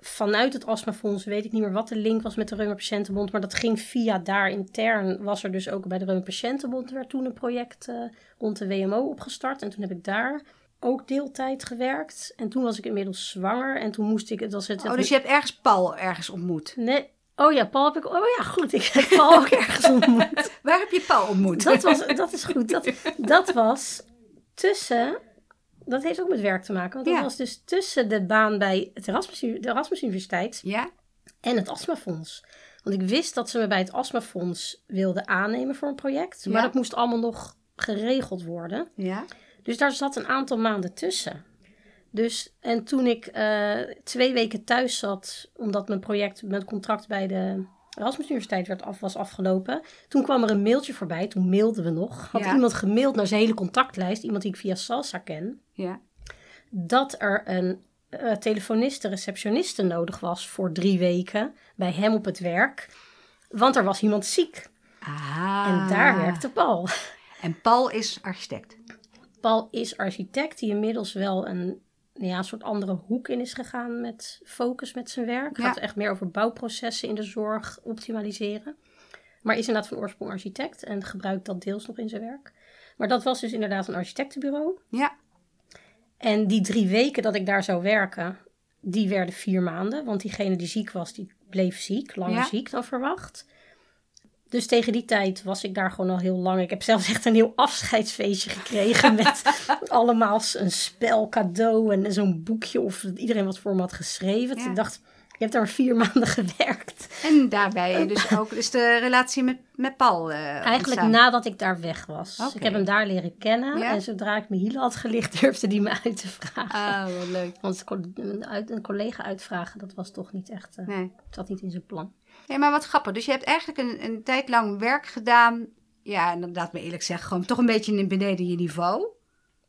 vanuit het astmafonds, weet ik niet meer wat de link was met de Reuma Patiëntenbond, maar dat ging via daar intern, was er dus ook bij de Reuma Patiëntenbond, werd toen een project eh, rond de WMO opgestart. En toen heb ik daar ook deeltijd gewerkt. En toen was ik inmiddels zwanger en toen moest ik, het. Oh, dus je hebt ergens Paul ergens ontmoet. Nee, oh ja, Paul heb ik, oh ja, goed, ik heb Paul ook [laughs] ergens ontmoet. Waar heb je Paul ontmoet? Dat, was, dat is goed. Dat, [laughs] dat was tussen. Dat heeft ook met werk te maken. Want dat Ja. was dus tussen de baan bij het Erasmus, de Erasmus Universiteit Ja? en het Astmafonds. Want ik wist dat ze me bij het Astmafonds wilden aannemen voor een project. Maar Ja. dat moest allemaal nog geregeld worden. Ja? Dus daar zat een aantal maanden tussen. Dus, en toen ik eh, twee weken thuis zat, omdat mijn project, mijn contract bij de Erasmus Universiteit werd af, was afgelopen, toen kwam er een mailtje voorbij. Toen mailden we nog. Had Ja. iemand gemaild naar zijn hele contactlijst, iemand die ik via Salsa ken, Ja? dat er een eh telefoniste, receptioniste nodig was voor drie weken bij hem op het werk. Want er was iemand ziek. Ah. En daar werkte Paul. En Paul is architect. Paul is architect die inmiddels wel een, ja, een soort andere hoek in is gegaan met focus met zijn werk. Ja. Gaat echt meer over bouwprocessen in de zorg optimaliseren. Maar is inderdaad van oorsprong architect en gebruikt dat deels nog in zijn werk. Maar dat was dus inderdaad een architectenbureau. Ja. En die drie weken dat ik daar zou werken, die werden vier maanden. Want diegene die ziek was, die bleef ziek, langer Ja. ziek dan verwacht. Dus tegen die tijd was ik daar gewoon al heel lang. Ik heb zelfs echt een heel afscheidsfeestje gekregen met [laughs] allemaal een spel cadeau en zo'n boekje of dat iedereen wat voor me had geschreven. Ja. Ik dacht, Je hebt daar vier [laughs] maanden gewerkt. En daarbij dus ook is de relatie met, met Paul uh, Eigenlijk ontstaan. nadat ik daar weg was. Ik heb hem daar leren kennen. Ja. En zodra ik mijn hielen had gelicht, [laughs] durfde hij me uit te vragen. Ah, wat leuk. Want een, uit- een collega uitvragen, dat was toch niet echt... eh, Nee. zat niet in zijn plan. Ja, maar wat grappig. Dus je hebt eigenlijk een, een tijd lang werk gedaan. Ja, en laat me eerlijk zeggen, gewoon toch een beetje in beneden je niveau.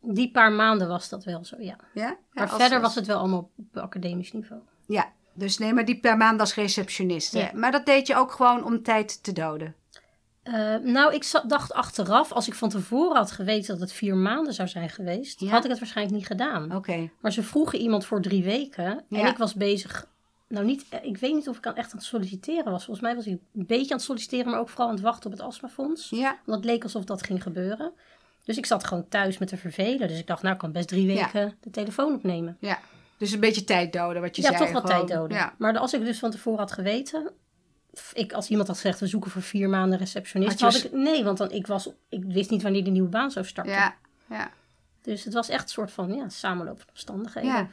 Die paar maanden was dat wel zo, ja. Ja? Ja, Maar verder als- was het wel allemaal op academisch niveau. Ja, dus nee, maar die per maand als receptioniste. Ja. Maar dat deed je ook gewoon om tijd te doden. Eh, nou, ik dacht achteraf, als ik van tevoren had geweten dat het vier maanden zou zijn geweest, Ja. had ik het waarschijnlijk niet gedaan. Oké. Maar ze vroegen iemand voor drie weken en Ja. ik was bezig. Nou, niet, ik weet niet of ik aan echt aan het solliciteren was. Volgens mij was ik een beetje aan het solliciteren, maar ook vooral aan het wachten op het astmafonds. Ja, Want het leek alsof dat ging gebeuren. Dus ik zat gewoon thuis met te vervelen. Dus ik dacht, nou, ik kan best drie Ja. weken de telefoon opnemen. ja. Dus een beetje tijd doden, wat je ja, zei. toch wat gewoon. tijd doden. Ja. Maar als ik dus van tevoren had geweten, ik, als iemand had gezegd, we zoeken voor vier maanden receptionist, Had ik, nee, want dan, ik, was, ik wist niet wanneer de nieuwe baan zou starten. Ja, ja. Dus het was echt een soort van ja, samenloop van omstandigheden. Ja.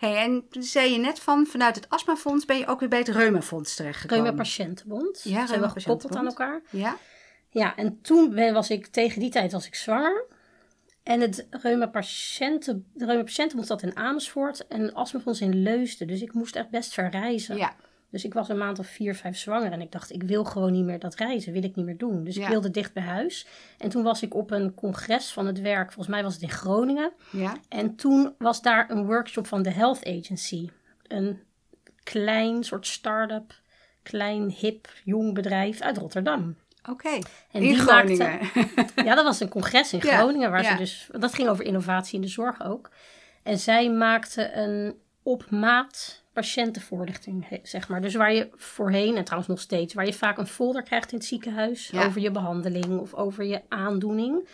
Hey, en toen zei je net van, vanuit het astmafonds ben je ook weer bij het reumafonds terechtgekomen. Reuma Patiëntenbond. Ja, zijn we gekoppeld aan elkaar. Ja? Ja, en toen ben, was ik, tegen die tijd was ik zwanger. En het Reuma Patiënten, de Reuma Patiëntenbond zat in Amersfoort en het astmafonds in Leusden. Dus ik moest echt best ver reizen. Ja. Dus ik was een maand of vier, vijf zwanger. En ik dacht, ik wil gewoon niet meer dat reizen. Wil ik niet meer doen. Dus Ja. ik wilde dicht bij huis. En toen was ik op een congres van het werk. Volgens mij was het in Groningen. Ja? En toen was daar een workshop van de Health Agency. Een klein soort start-up, klein, hip, jong bedrijf uit Rotterdam. Oké. In Groningen. [laughs] Ja, dat was een congres in Ja, Groningen. Waar ze dus, dat ging over innovatie in de zorg ook. En zij maakte een op maat patiëntenvoorlichting, zeg maar. Dus waar je voorheen, en trouwens nog steeds, waar je vaak een folder krijgt in het ziekenhuis Ja. over je behandeling of over je aandoening,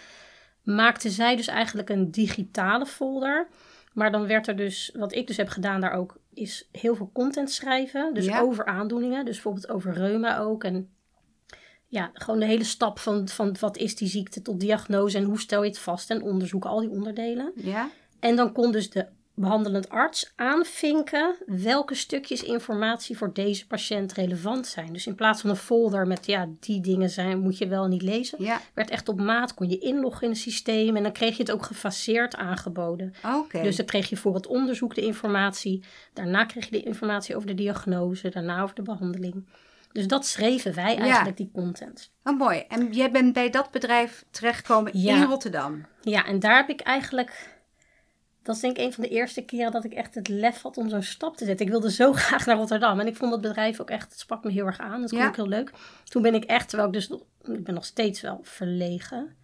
maakte zij dus eigenlijk een digitale folder. Maar dan werd er dus, wat ik dus heb gedaan daar ook, is heel veel content schrijven. Dus Ja. over aandoeningen. Dus bijvoorbeeld over reuma ook. En ja, gewoon de hele stap van, van wat is die ziekte tot diagnose en hoe stel je het vast en onderzoeken, al die onderdelen. Ja? En dan kon dus de behandelend arts aanvinken welke stukjes informatie voor deze patiënt relevant zijn. Dus in plaats van een folder met ja, die dingen zijn, moet je wel niet lezen. Ja. Werd echt op maat, kon je inloggen in het systeem en dan kreeg je het ook gefaseerd aangeboden. Dus dan kreeg je voor het onderzoek de informatie, daarna kreeg je de informatie over de diagnose, daarna over de behandeling. Dus dat schreven wij eigenlijk, die content. Oh, mooi. En jij bent bij dat bedrijf terechtgekomen Ja. in Rotterdam. Ja, en daar heb ik eigenlijk. Dat is denk ik een van de eerste keren dat ik echt het lef had om zo'n stap te zetten. Ik wilde zo [laughs] graag naar Rotterdam. En ik vond dat bedrijf ook echt, het sprak me heel erg aan. Dat vond Ja. ik heel leuk. Toen ben ik echt, terwijl ik dus, nog- ik ben nog steeds wel verlegen.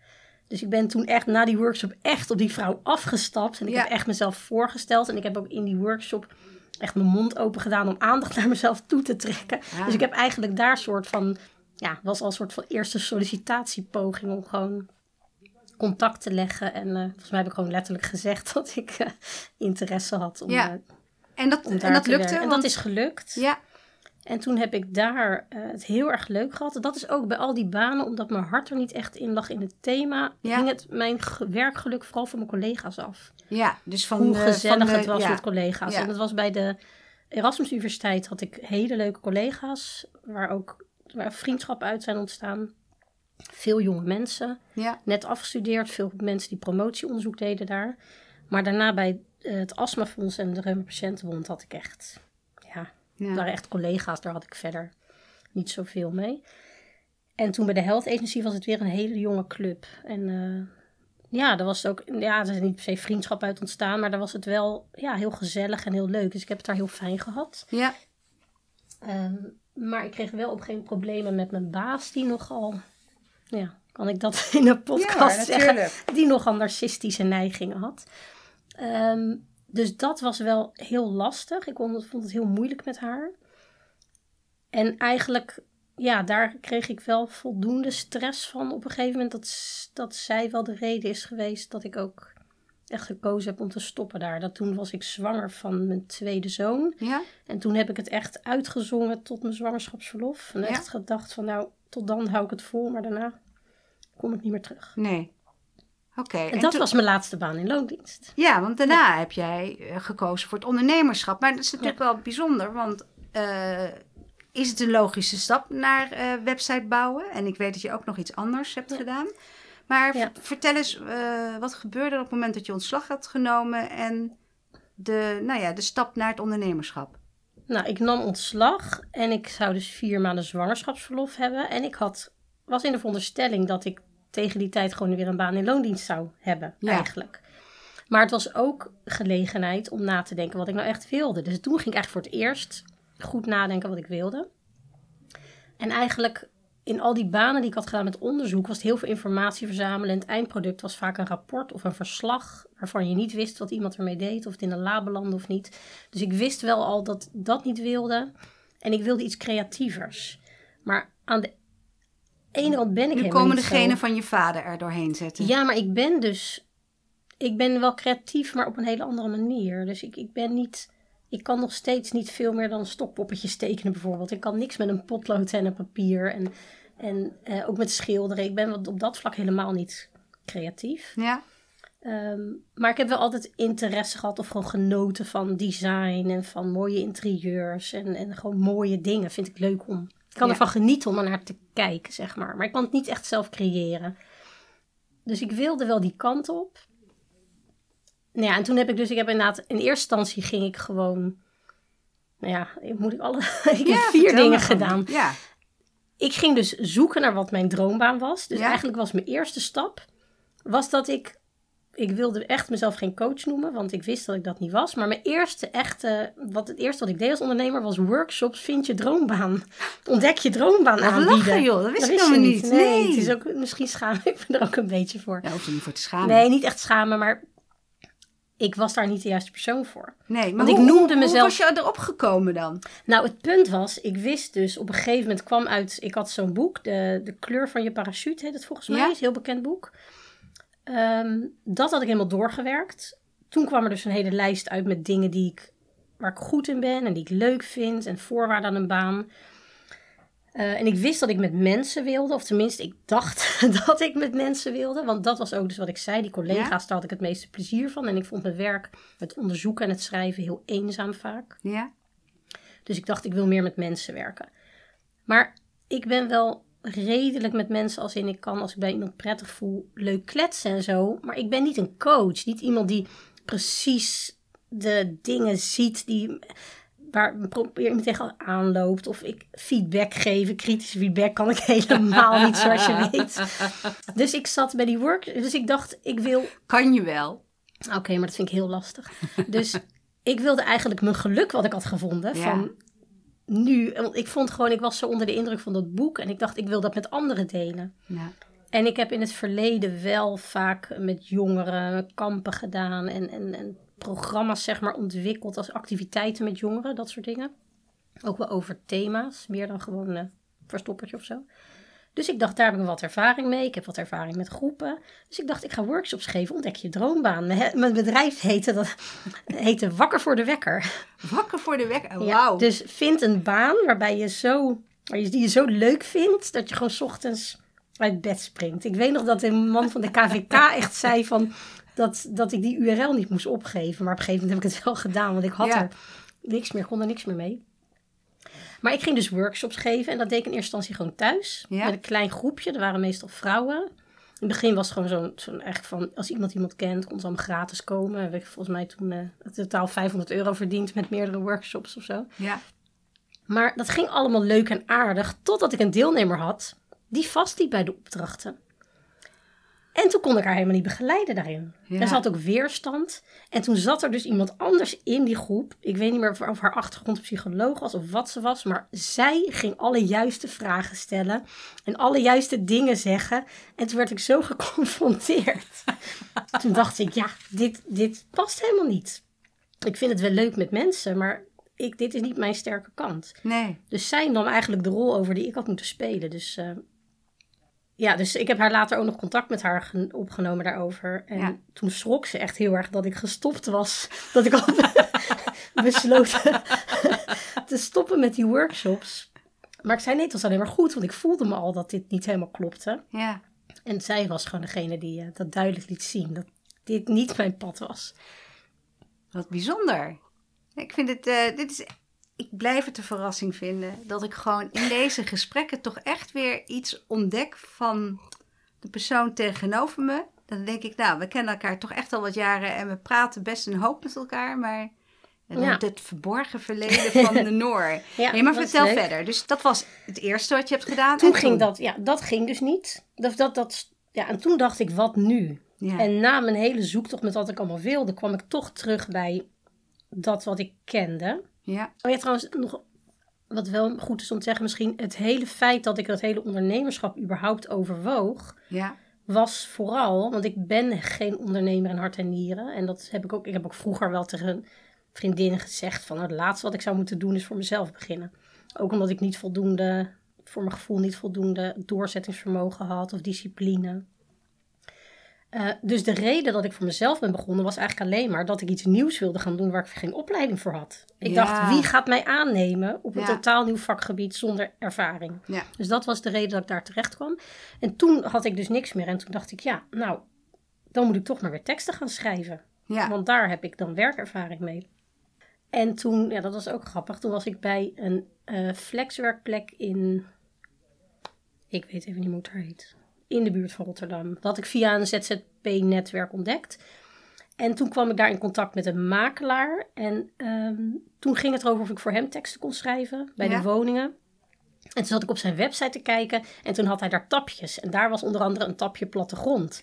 Dus ik ben toen echt na die workshop echt op die vrouw afgestapt. En ik Ja. heb echt mezelf voorgesteld. En ik heb ook in die workshop echt mijn mond open gedaan om aandacht [laughs] naar mezelf toe te trekken. Dus ik heb eigenlijk daar soort van, ja, was al een soort van eerste sollicitatiepoging om gewoon contact te leggen. En eh, volgens mij heb ik gewoon letterlijk gezegd [laughs] dat ik eh, interesse had om, Ja. eh, En dat, om en dat te lukte? En want- dat is gelukt. Ja, En toen heb ik daar het heel erg leuk gehad. Dat is ook bij al die banen, omdat mijn hart er niet echt in lag in het thema, Ja. ging het mijn ge- werkgeluk vooral van mijn collega's af. ja, dus van Hoe de, gezellig van de- het was ja. met collega's. En dat was bij de Erasmus Universiteit had ik hele leuke collega's, waar ook waar vriendschappen uit zijn ontstaan. Veel jonge mensen Ja, net afgestudeerd. Veel mensen die promotieonderzoek deden daar. Maar daarna bij eh, het astmafonds en de Reuma Patiëntenbond had ik echt... Ja, ja. dat waren echt collega's. Daar had ik verder niet zoveel mee. En toen bij de Health Agency was het weer een hele jonge club. En eh, ja, er was ook... Ja, er is niet per se vriendschap uit ontstaan. Maar daar was het wel ja, heel gezellig en heel leuk. Dus ik heb het daar heel fijn gehad. ja. Ehm, maar ik kreeg wel op geen problemen met mijn baas, die nogal, ja, kan ik dat in de podcast Ja, zeggen, die nogal narcistische neigingen had. Ehm, dus dat was wel heel lastig. Ik vond het, vond het heel moeilijk met haar. En eigenlijk, ja, daar kreeg ik wel voldoende stress van op een gegeven moment. Dat, dat zij wel de reden is geweest dat ik ook echt gekozen heb om te stoppen daar. Dat toen was ik zwanger van mijn tweede zoon. Ja? En toen heb ik het echt uitgezongen tot mijn zwangerschapsverlof. En Ja. echt gedacht van nou, tot dan hou ik het vol, maar daarna kom ik niet meer terug. Nee. Oké. En, dat was mijn laatste baan in loondienst. Ja, want daarna heb jij eh, gekozen voor het ondernemerschap. Maar dat is natuurlijk wel bijzonder, want eh, is het een logische stap naar eh, website bouwen? En ik weet dat je ook nog iets anders hebt gedaan. Maar vertel eens, wat gebeurde er op het moment dat je ontslag had genomen en de, nou ja, de stap naar het ondernemerschap? Nou, ik nam ontslag en ik zou dus vier maanden zwangerschapsverlof hebben. En ik had, was in de veronderstelling dat ik tegen die tijd gewoon weer een baan in loondienst zou hebben, Ja. eigenlijk. Maar het was ook gelegenheid om na te denken wat ik nou echt wilde. Dus toen ging ik eigenlijk voor het eerst goed nadenken wat ik wilde. En eigenlijk in al die banen die ik had gedaan met onderzoek, was het heel veel informatie verzamelen. En het eindproduct was vaak een rapport of een verslag waarvan je niet wist wat iemand ermee deed, of het in een lab belandde of niet. Dus ik wist wel al dat dat niet wilde. En ik wilde iets creatievers. Maar aan de ene kant ben ik Nu komen niet de zo- genen van je vader er doorheen zetten. Ja, maar ik ben dus... Ik ben wel creatief, maar op een hele andere manier. Dus ik, ik ben niet... Ik kan nog steeds niet veel meer dan stokpoppetjes tekenen bijvoorbeeld. Ik kan niks met een potlood en een papier. En, en eh, ook met schilderen. Ik ben op dat vlak helemaal niet creatief. Ja? Ehm, maar ik heb wel altijd interesse gehad of gewoon genoten van design en van mooie interieurs en, en gewoon mooie dingen. Vind ik leuk om. Ik kan Ja. ervan genieten om er naar te kijken, zeg maar. Maar ik kan het niet echt zelf creëren. Dus ik wilde wel die kant op. Nou ja, en toen heb ik dus, ik heb inderdaad, in eerste instantie ging ik gewoon, nou ja, moet ik alle, [laughs] ik heb vier dingen gedaan. Ja. Ik ging dus zoeken naar wat mijn droombaan was. Dus Ja. eigenlijk was mijn eerste stap, was dat ik, ik wilde echt mezelf geen coach noemen, want ik wist dat ik dat niet was. Maar mijn eerste echte, wat het eerste wat ik deed als ondernemer was workshops, vind je droombaan. Ontdek je droombaan aanbieden. lachen joh, dat wist Dat ik helemaal niet. Nee, Nee. het is ook, misschien schaam ik me er ook een beetje voor. Hoef je niet voor te schamen. Nee, niet echt schamen, maar ik was daar niet de juiste persoon voor. Nee, maar Want ik hoe- noemde hoe- mezelf- Hoe was je erop gekomen dan? Nou, het punt was, ik wist dus op een gegeven moment kwam uit, ik had zo'n boek, de, de kleur van je parachute heet het volgens mij, Ja. is een heel bekend boek. Ehm, dat had ik helemaal doorgewerkt. Toen kwam er dus een hele lijst uit met dingen die ik, waar ik goed in ben en die ik leuk vind en voorwaarden aan een baan. Eh, en ik wist dat ik met mensen wilde, of tenminste, ik dacht [laughs] dat ik met mensen wilde. Want dat was ook dus wat ik zei. Die collega's, daar had ik het meeste plezier van. En ik vond mijn werk, het onderzoeken en het schrijven heel eenzaam vaak. Ja? Dus ik dacht, ik wil meer met mensen werken. Maar ik ben wel redelijk met mensen als in ik kan, als ik bij iemand prettig voel, leuk kletsen en zo. Maar ik ben niet een coach. Niet iemand die precies de dingen ziet die waar probeer iemand tegenaan loopt. Of ik feedback geven. Kritische feedback kan ik [laughs] helemaal niet, zoals je weet. [laughs] Dus ik zat bij die work. Dus ik dacht, ik wil Kan je wel. Oké, maar dat vind ik heel lastig. Dus [laughs] ik wilde eigenlijk mijn geluk wat ik had gevonden Ja. van nu. Want ik vond gewoon, ik was zo onder de indruk van dat boek. En ik dacht, ik wil dat met anderen delen. Ja. En ik heb in het verleden wel vaak met jongeren kampen gedaan. En, en, en programma's zeg maar ontwikkeld als activiteiten met jongeren. Dat soort dingen. Ook wel over thema's. Meer dan gewoon een verstoppertje of zo. Dus ik dacht, daar heb ik wat ervaring mee. Ik heb wat ervaring met groepen. Dus ik dacht, ik ga workshops geven. Ontdek je droombaan. Mijn bedrijf heette, dat, [laughs] heette Wakker voor de Wekker. Wakker voor de Ja, Wauw. dus vind een baan waarbij je zo, die je zo leuk vindt, dat je gewoon 's ochtends uit bed springt. Ik weet nog dat een man van de KVK [laughs] echt zei van, dat, dat ik die URL niet moest opgeven. Maar op een gegeven moment heb ik het wel gedaan, want ik had Ja. er niks meer, kon er niks meer mee. Maar ik ging dus workshops geven en dat deed ik in eerste instantie gewoon thuis. Ja. Met een klein groepje, er waren meestal vrouwen. In het begin was het gewoon zo'n, zo'n echt van, als iemand iemand kent, kon ze allemaal gratis komen. Heb ik volgens mij toen eh, totaal 500 euro verdiend met meerdere workshops of zo. Ja. Maar dat ging allemaal leuk en aardig, totdat ik een deelnemer had die vastliep bij de opdrachten. En toen kon ik haar helemaal niet begeleiden daarin. Ja. Er zat ook weerstand. En toen zat er dus iemand anders in die groep. Ik weet niet meer of, of haar achtergrond psycholoog was of wat ze was. Maar zij ging alle juiste vragen stellen. En alle juiste dingen zeggen. En toen werd ik zo [laughs] geconfronteerd. toen dacht ik, ja, dit, dit past helemaal niet. Ik vind het wel leuk met mensen, maar ik, dit is niet mijn sterke kant. Nee. Dus zij nam eigenlijk de rol over die ik had moeten spelen. Dus eh, ja, dus ik heb haar later ook nog contact met haar gen- opgenomen daarover. En Ja. toen schrok ze echt heel erg dat ik gestopt was. [laughs] Dat ik al [laughs] besloten [laughs] te stoppen met die workshops. Maar ik zei nee, het was alleen maar goed, want ik voelde me al dat dit niet helemaal klopte. Ja. En zij was gewoon degene die eh, dat duidelijk liet zien. Dat dit niet mijn pad was. Wat bijzonder. Ik vind het, eh, dit is, ik blijf het een verrassing vinden dat ik gewoon in deze gesprekken toch echt weer iets ontdek van de persoon tegenover me. Dan denk ik, nou, we kennen elkaar toch echt al wat jaren en we praten best een hoop met elkaar, maar Ja. het verborgen verleden van de [laughs] Noor. Ja, nee, maar vertel verder. Dus dat was het eerste wat je hebt gedaan. Toen en ging dat, ja, dat ging dus niet. Dat, dat, dat, ja, en toen dacht ik, wat nu? Ja. En na mijn hele zoektocht met wat ik allemaal wilde, kwam ik toch terug bij dat wat ik kende. Ja, Oh ja, trouwens, nog wat wel goed is om te zeggen, misschien het hele feit dat ik dat hele ondernemerschap überhaupt overwoog, ja, was vooral, want ik ben geen ondernemer in hart en nieren. En dat heb ik ook, ik heb ook vroeger wel tegen vriendinnen gezegd van, nou, het laatste wat ik zou moeten doen is voor mezelf beginnen. Ook omdat ik niet voldoende, voor mijn gevoel niet voldoende doorzettingsvermogen had of discipline. Eh, dus de reden dat ik voor mezelf ben begonnen was eigenlijk alleen maar dat ik iets nieuws wilde gaan doen waar ik geen opleiding voor had. Ik Ja. dacht, wie gaat mij aannemen op een Ja. totaal nieuw vakgebied zonder ervaring? ja, Dus dat was de reden dat ik daar terecht kwam. En toen had ik dus niks meer. En toen dacht ik, ja, nou, dan moet ik toch maar weer teksten gaan schrijven. Want daar heb ik dan werkervaring mee. En toen, ja, dat was ook grappig. Toen was ik bij een eh, flexwerkplek in, ik weet even niet hoe het heet, in de buurt van Rotterdam. Dat had ik via een ZZP-netwerk ontdekt. En toen kwam ik daar in contact met een makelaar. En ehm, toen ging het erover of ik voor hem teksten kon schrijven bij Ja. de woningen. En toen zat ik op zijn website te kijken en toen had hij daar tapjes. En daar was onder andere een tapje plattegrond.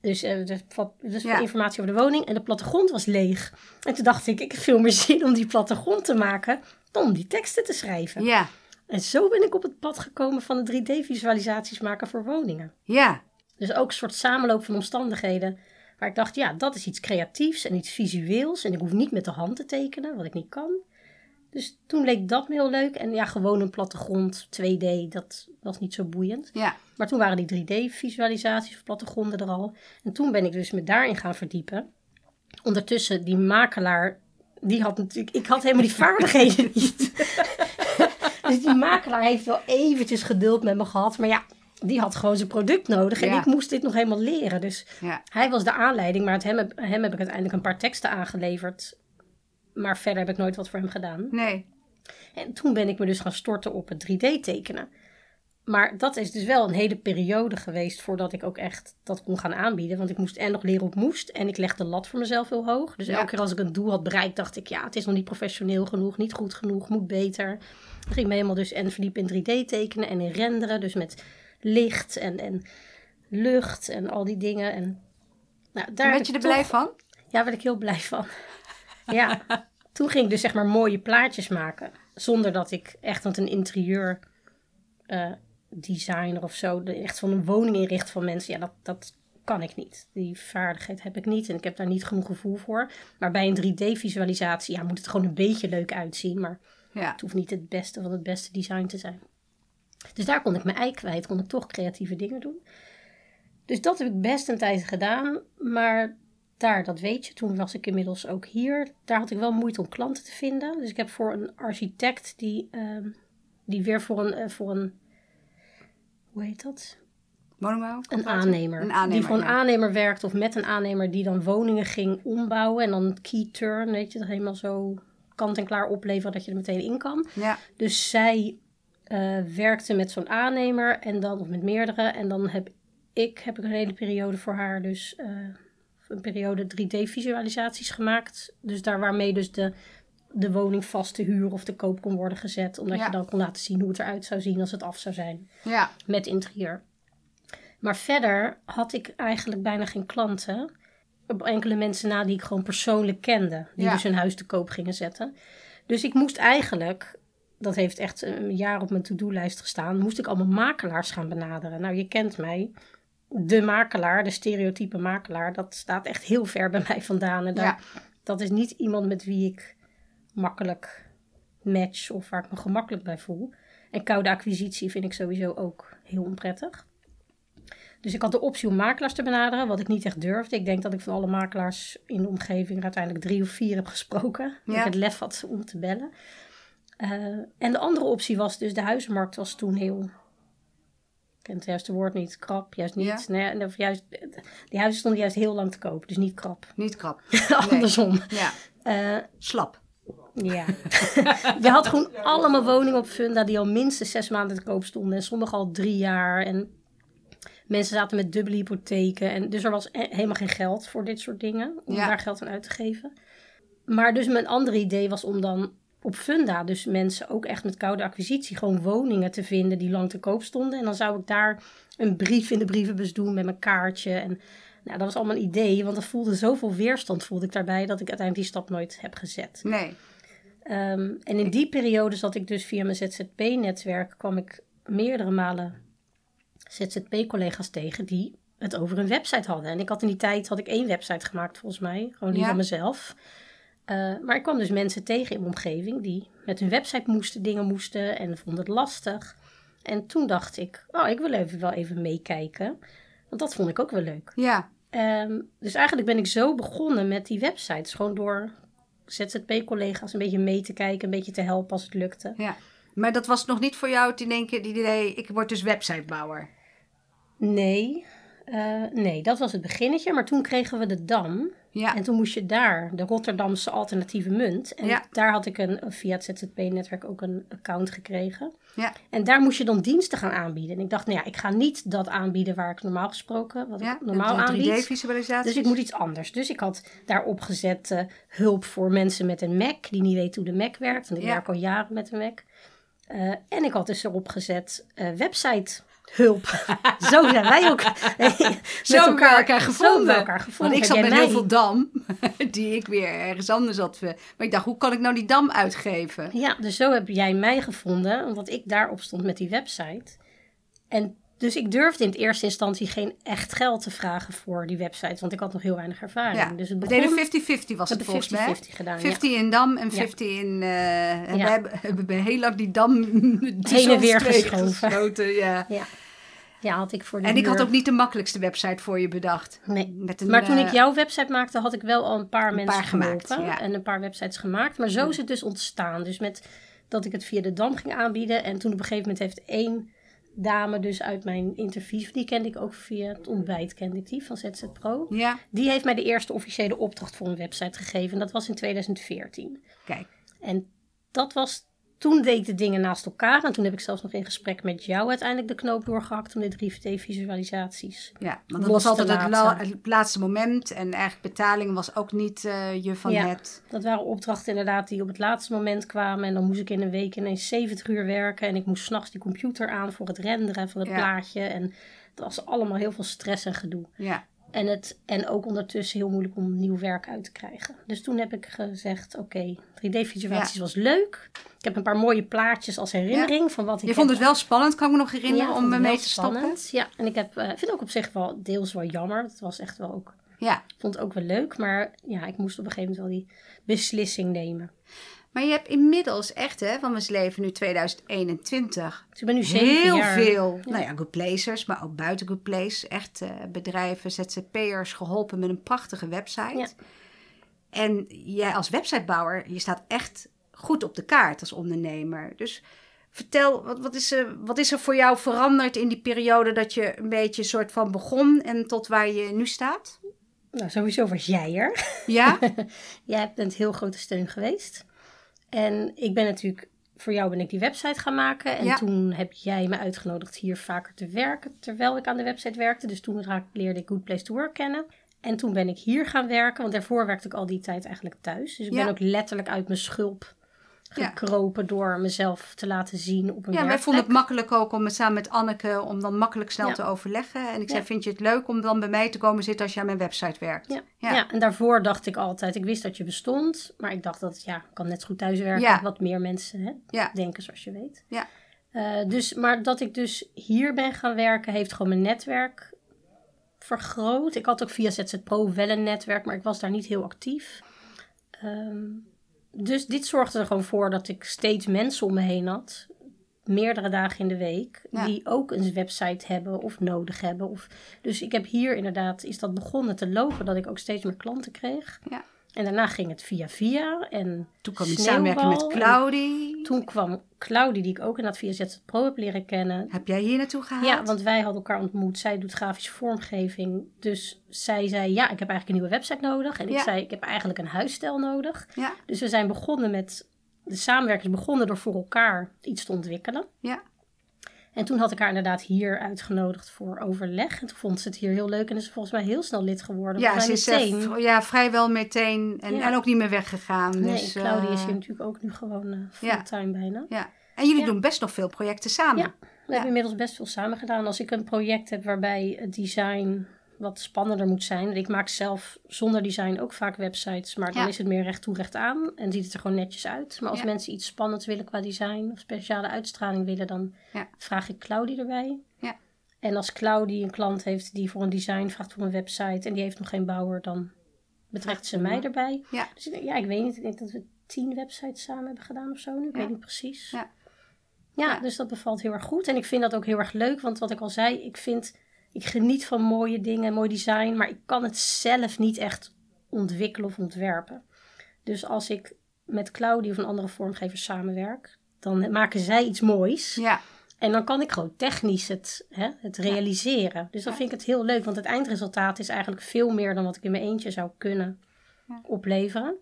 Dus, eh, dus, dus Ja. informatie over de woning. En de plattegrond was leeg. En toen dacht ik, ik heb veel meer [laughs] zin om die plattegrond te maken dan om die teksten te schrijven. ja, En zo ben ik op het pad gekomen van de 3D-visualisaties maken voor woningen. ja, Dus ook een soort samenloop van omstandigheden. Waar ik dacht, ja, dat is iets creatiefs en iets visueels. En ik hoef niet met de hand te tekenen, wat ik niet kan. Dus toen leek dat me heel leuk. En ja, gewoon een plattegrond, 2D, dat was niet zo boeiend. ja, Maar toen waren die 3D-visualisaties of plattegronden er al. En toen ben ik dus me daarin gaan verdiepen. Ondertussen, die makelaar, die had natuurlijk... Ik had helemaal die [laughs] vaardigheden niet. Dus die makelaar heeft wel eventjes geduld met me gehad. Maar ja, die had gewoon zijn product nodig. En Ja. ik moest dit nog helemaal leren. Dus ja, hij was de aanleiding. Maar het hem, heb- hem heb ik uiteindelijk een paar teksten aangeleverd. Maar verder heb ik nooit wat voor hem gedaan. nee, En toen ben ik me dus gaan storten op het 3D tekenen. Maar dat is dus wel een hele periode geweest voordat ik ook echt dat kon gaan aanbieden. Want ik moest en nog leren op moest. En ik legde de lat voor mezelf heel hoog. Dus Ja. elke keer als ik een doel had bereikt, dacht ik... ja, het is nog niet professioneel genoeg, niet goed genoeg, moet beter. Me helemaal dus en verdiepen in 3D tekenen en in renderen. Dus met licht en, en lucht en al die dingen. En, nou, daar werd je er toch- blij van? ja, daar werd ik heel blij van. [laughs] ja, toen ging ik dus zeg maar mooie plaatjes maken. Zonder dat ik echt, want een interieur eh, designer of zo, echt van een woning inricht van mensen, ja, dat, dat kan ik niet. Die vaardigheid heb ik niet en ik heb daar niet genoeg gevoel voor. Maar bij een 3D-visualisatie, ja, moet het gewoon een beetje leuk uitzien. Maar Ja, het hoeft niet het beste van het beste design te zijn. Dus daar kon ik mijn ei kwijt, kon ik toch creatieve dingen doen. Dus dat heb ik best een tijd gedaan, maar daar, dat weet je, toen was ik inmiddels ook hier. Daar had ik wel moeite om klanten te vinden. Dus ik heb voor een architect die, ehm, die weer voor een, eh, voor een, hoe heet dat? Een aannemer. Een aannemer, Die voor een ja. aannemer werkt of met een aannemer die dan woningen ging ombouwen. En dan key turn, weet je, dat helemaal zo kant en klaar opleveren dat je er meteen in kan. Ja, Dus zij eh, werkte met zo'n aannemer en dan of met meerdere. En dan heb ik heb ik een hele periode voor haar dus eh, een periode 3D-visualisaties gemaakt. Dus daar waarmee dus de, de woning vast te huur of te koop kon worden gezet. Omdat Ja. je dan kon laten zien hoe het eruit zou zien als het af zou zijn ja, met interieur. Maar verder had ik eigenlijk bijna geen klanten. Op enkele mensen na die ik gewoon persoonlijk kende. Die Ja. dus hun huis te koop gingen zetten. Dus ik moest eigenlijk, dat heeft echt een jaar op mijn to-do-lijst gestaan, moest ik allemaal makelaars gaan benaderen. Nou, je kent mij. De makelaar, de stereotype makelaar, dat staat echt heel ver bij mij vandaan. En ja, dat is niet iemand met wie ik makkelijk match of waar ik me gemakkelijk bij voel. En koude acquisitie vind ik sowieso ook heel onprettig. Dus ik had de optie om makelaars te benaderen, wat ik niet echt durfde. Ik denk dat ik van alle makelaars in de omgeving uiteindelijk drie of vier heb gesproken. Dat Ja. ik het lef had om te bellen. Eh, en de andere optie was dus, de huizenmarkt was toen heel ken het juiste woord niet. Krap, juist niet. Ja. Nee, of juist, die huizen stonden juist heel lang te koop, dus niet krap. Niet krap. [laughs] Andersom. Ja, Eh, slap. ja. [laughs] Je had gewoon allemaal woningen op Funda die al minstens zes maanden te koop stonden. En sommige al drie jaar. En mensen zaten met dubbele hypotheken. En dus er was e- helemaal geen geld voor dit soort dingen. Om Ja. daar geld aan uit te geven. Maar dus mijn andere idee was om dan op Funda, dus mensen ook echt met koude acquisitie, gewoon woningen te vinden die lang te koop stonden. En dan zou ik daar een brief in de brievenbus doen met mijn kaartje. En nou, dat was allemaal een idee, want er voelde zoveel weerstand voelde ik daarbij dat ik uiteindelijk die stap nooit heb gezet. Nee. Ehm, en in die periode zat ik dus via mijn ZZP-netwerk, kwam ik meerdere malen ZZP-collega's tegen die het over een website hadden. En ik had in die tijd had ik één website gemaakt volgens mij, gewoon die Ja. van mezelf. Eh, maar ik kwam dus mensen tegen in mijn omgeving die met hun website moesten, dingen moesten en vonden het lastig. En toen dacht ik, oh, ik wil even wel even meekijken. Want dat vond ik ook wel leuk. Ja, Ehm, dus eigenlijk ben ik zo begonnen met die websites. Gewoon door ZZP-collega's een beetje mee te kijken, een beetje te helpen als het lukte. ja. Maar dat was nog niet voor jou het denken, het idee, ik word dus websitebouwer. Nee, eh, nee, dat was het beginnetje. Maar toen kregen we de Dam. Ja, En toen moest je daar, de Rotterdamse alternatieve munt. En Ja. daar had ik een, via het ZZP-netwerk ook een account gekregen. ja, En daar moest je dan diensten gaan aanbieden. En ik dacht, nou ja, ik ga niet dat aanbieden waar ik normaal gesproken, wat ja. ik normaal aanbied. 3D-visualisatie. Dus ik moet iets anders. Dus ik had daarop gezet hulp voor mensen met een Mac, die niet weten hoe de Mac werkt. Want ik werk al jaren met een Mac. Eh, en ik had dus erop gezet eh, website hulp. Zo zijn wij ook [laughs] met Zo hebben we elkaar Zo gevonden. elkaar gevonden. Want ik zat met heel veel dam, [laughs] die ik weer ergens anders had. Maar ik dacht, hoe kan ik nou die dam uitgeven? Ja, dus zo heb jij mij gevonden, omdat ik daarop stond met die website. En dus ik durfde in het eerste instantie geen echt geld te vragen voor die website, want ik had nog heel weinig ervaring. Ja, Dus het begon, deden 50-50 was het volgens mij. 50-50 gedaan. ja. 50 in dam en Ja. 50 in... eh, en Ja. we hebben, hebben heel lang die dam [laughs] Heen en weer geschoven. Ja. Ja, had ik voor de En ik had ook niet de makkelijkste website voor je bedacht. Nee. Met een, Maar toen ik eh, jouw website maakte, had ik wel al een paar mensen paar gemaakt, geholpen. ja. En een paar websites gemaakt. Maar zo is het dus ontstaan. Dus met dat ik het via de Dam ging aanbieden. En toen op een gegeven moment heeft één dame dus uit mijn interviews... Die kende ik ook via het ontbijt, kende ik die, van ZZ Pro. Ja, Die heeft mij de eerste officiële opdracht voor een website gegeven. En dat was in 2014. kijk. En dat was... Toen deed ik de dingen naast elkaar. En toen heb ik zelfs nog in gesprek met jou uiteindelijk de knoop doorgehakt... om de 3D-visualisaties Ja, want dat was altijd het, laatste moment. En eigenlijk betaling was ook niet eh, je van Ja. het. Dat waren opdrachten inderdaad die op het laatste moment kwamen. En dan moest ik in een week ineens 70 uur werken. En ik moest s'nachts die computer aan voor het renderen van het Ja. plaatje. En dat was allemaal heel veel stress en gedoe. Ja, En, het, en ook ondertussen heel moeilijk om nieuw werk uit te krijgen. Dus toen heb ik gezegd, oké, 3D-visualisaties was leuk. Ik heb een paar mooie plaatjes als herinnering van wat ik je vond het wel spannend, kan ik me nog herinneren, Ja, om me mee te spannend. Ja, en ik heb, eh, vind het ook op zich wel deels wel jammer. Het was echt wel ook Ja, vond het ook wel leuk, maar ja, ik moest op een gegeven moment wel die beslissing nemen. Maar je hebt inmiddels echt, hè, van mijn leven nu 2021, Dus ik ben nu zeven heel jaar. veel, nou ja, good placers, maar ook buiten good place, echt eh, bedrijven, ZZP'ers geholpen met een prachtige website. Ja. En jij als websitebouwer, je staat echt goed op de kaart als ondernemer. Dus vertel, wat, wat, is er, wat is er voor jou veranderd in die periode dat je een beetje soort van begon en tot waar je nu staat? Nou, sowieso was jij er. Ja? [laughs] jij bent heel grote steun geweest. En ik ben natuurlijk, voor jou ben ik die website gaan maken. En Ja. toen heb jij me uitgenodigd hier vaker te werken, terwijl ik aan de website werkte. Dus toen raak- leerde ik Good Place to Work kennen. En toen ben ik hier gaan werken, want daarvoor werkte ik al die tijd eigenlijk thuis. Dus ik Ja. ben ook letterlijk uit mijn schulp Ja. gekropen door mezelf te laten zien op een Ja, wij vonden het makkelijk ook om samen met Anneke om dan makkelijk snel Ja. te overleggen. En ik zei, Ja. vind je het leuk om dan bij mij te komen zitten als je aan mijn website werkt? Ja. En daarvoor dacht ik altijd, ik wist dat je bestond, maar ik dacht dat ja, ik kan net zo goed thuis werken. Ja. Wat meer mensen hè, Ja. denken, zoals je weet. Ja. Eh, dus, maar dat ik dus hier ben gaan werken, heeft gewoon mijn netwerk vergroot. Ik had ook via ZZ Pro wel een netwerk, maar ik was daar niet heel actief. Ehm, dus dit zorgde er gewoon voor dat ik steeds mensen om me heen had. Meerdere dagen in de week. Ja. Die ook een website hebben of nodig hebben. Of, dus ik heb hier inderdaad, is dat begonnen te lopen. Dat ik ook steeds meer klanten kreeg. Ja. En daarna ging het via via. En Toen kwam je samenwerking met Claudie. Toen kwam Claudie, die ik ook inderdaad via ZZ Pro heb leren kennen. Heb jij hier naartoe gehaald? Ja, want wij hadden elkaar ontmoet. Zij doet grafische vormgeving. Dus zij zei, ja, ik heb eigenlijk een nieuwe website nodig. En ik zei, ik heb eigenlijk een huisstijl nodig. Ja, Dus we zijn begonnen met... De samenwerking is begonnen door voor elkaar iets te ontwikkelen. ja. En toen had ik haar inderdaad hier uitgenodigd voor overleg. En toen vond ze het hier heel leuk en is ze volgens mij heel snel lid geworden. ja ze is eh, meteen. ja, vrijwel meteen en, Ja. en ook niet meer weggegaan. Nee, dus, Claudia eh, is hier natuurlijk ook nu gewoon eh, ja. fulltime bijna. Ja. En jullie Ja. doen best nog veel projecten samen. Ja. We hebben inmiddels best veel samen gedaan. Als ik een project heb waarbij het design wat spannender moet zijn. Ik maak zelf zonder design ook vaak websites. Maar dan Ja. is het meer recht toe recht aan. En ziet het er gewoon netjes uit. Maar als Ja. mensen iets spannends willen qua design. Of speciale uitstraling willen. Dan Ja. vraag ik Claudie erbij. Ja. En als Claudie een klant heeft die voor een design vraagt voor een website. En die heeft nog geen bouwer. Dan betrekt ze mij erbij. Ja. Dus ik ja, ik weet niet. Ik denk dat we tien websites samen hebben gedaan of zo nu. Ik weet niet precies. Ja. dus dat bevalt heel erg goed. En ik vind dat ook heel erg leuk. Want wat ik al zei, ik vind... Ik geniet van mooie dingen, mooi design. Maar ik kan het zelf niet echt ontwikkelen of ontwerpen. Dus als ik met Claudie of een andere vormgever samenwerk... Dan maken zij iets moois. Ja. En dan kan ik gewoon technisch het, hè, het realiseren. Dus dan vind ik het heel leuk. Want het eindresultaat is eigenlijk veel meer dan wat ik in mijn eentje zou kunnen opleveren.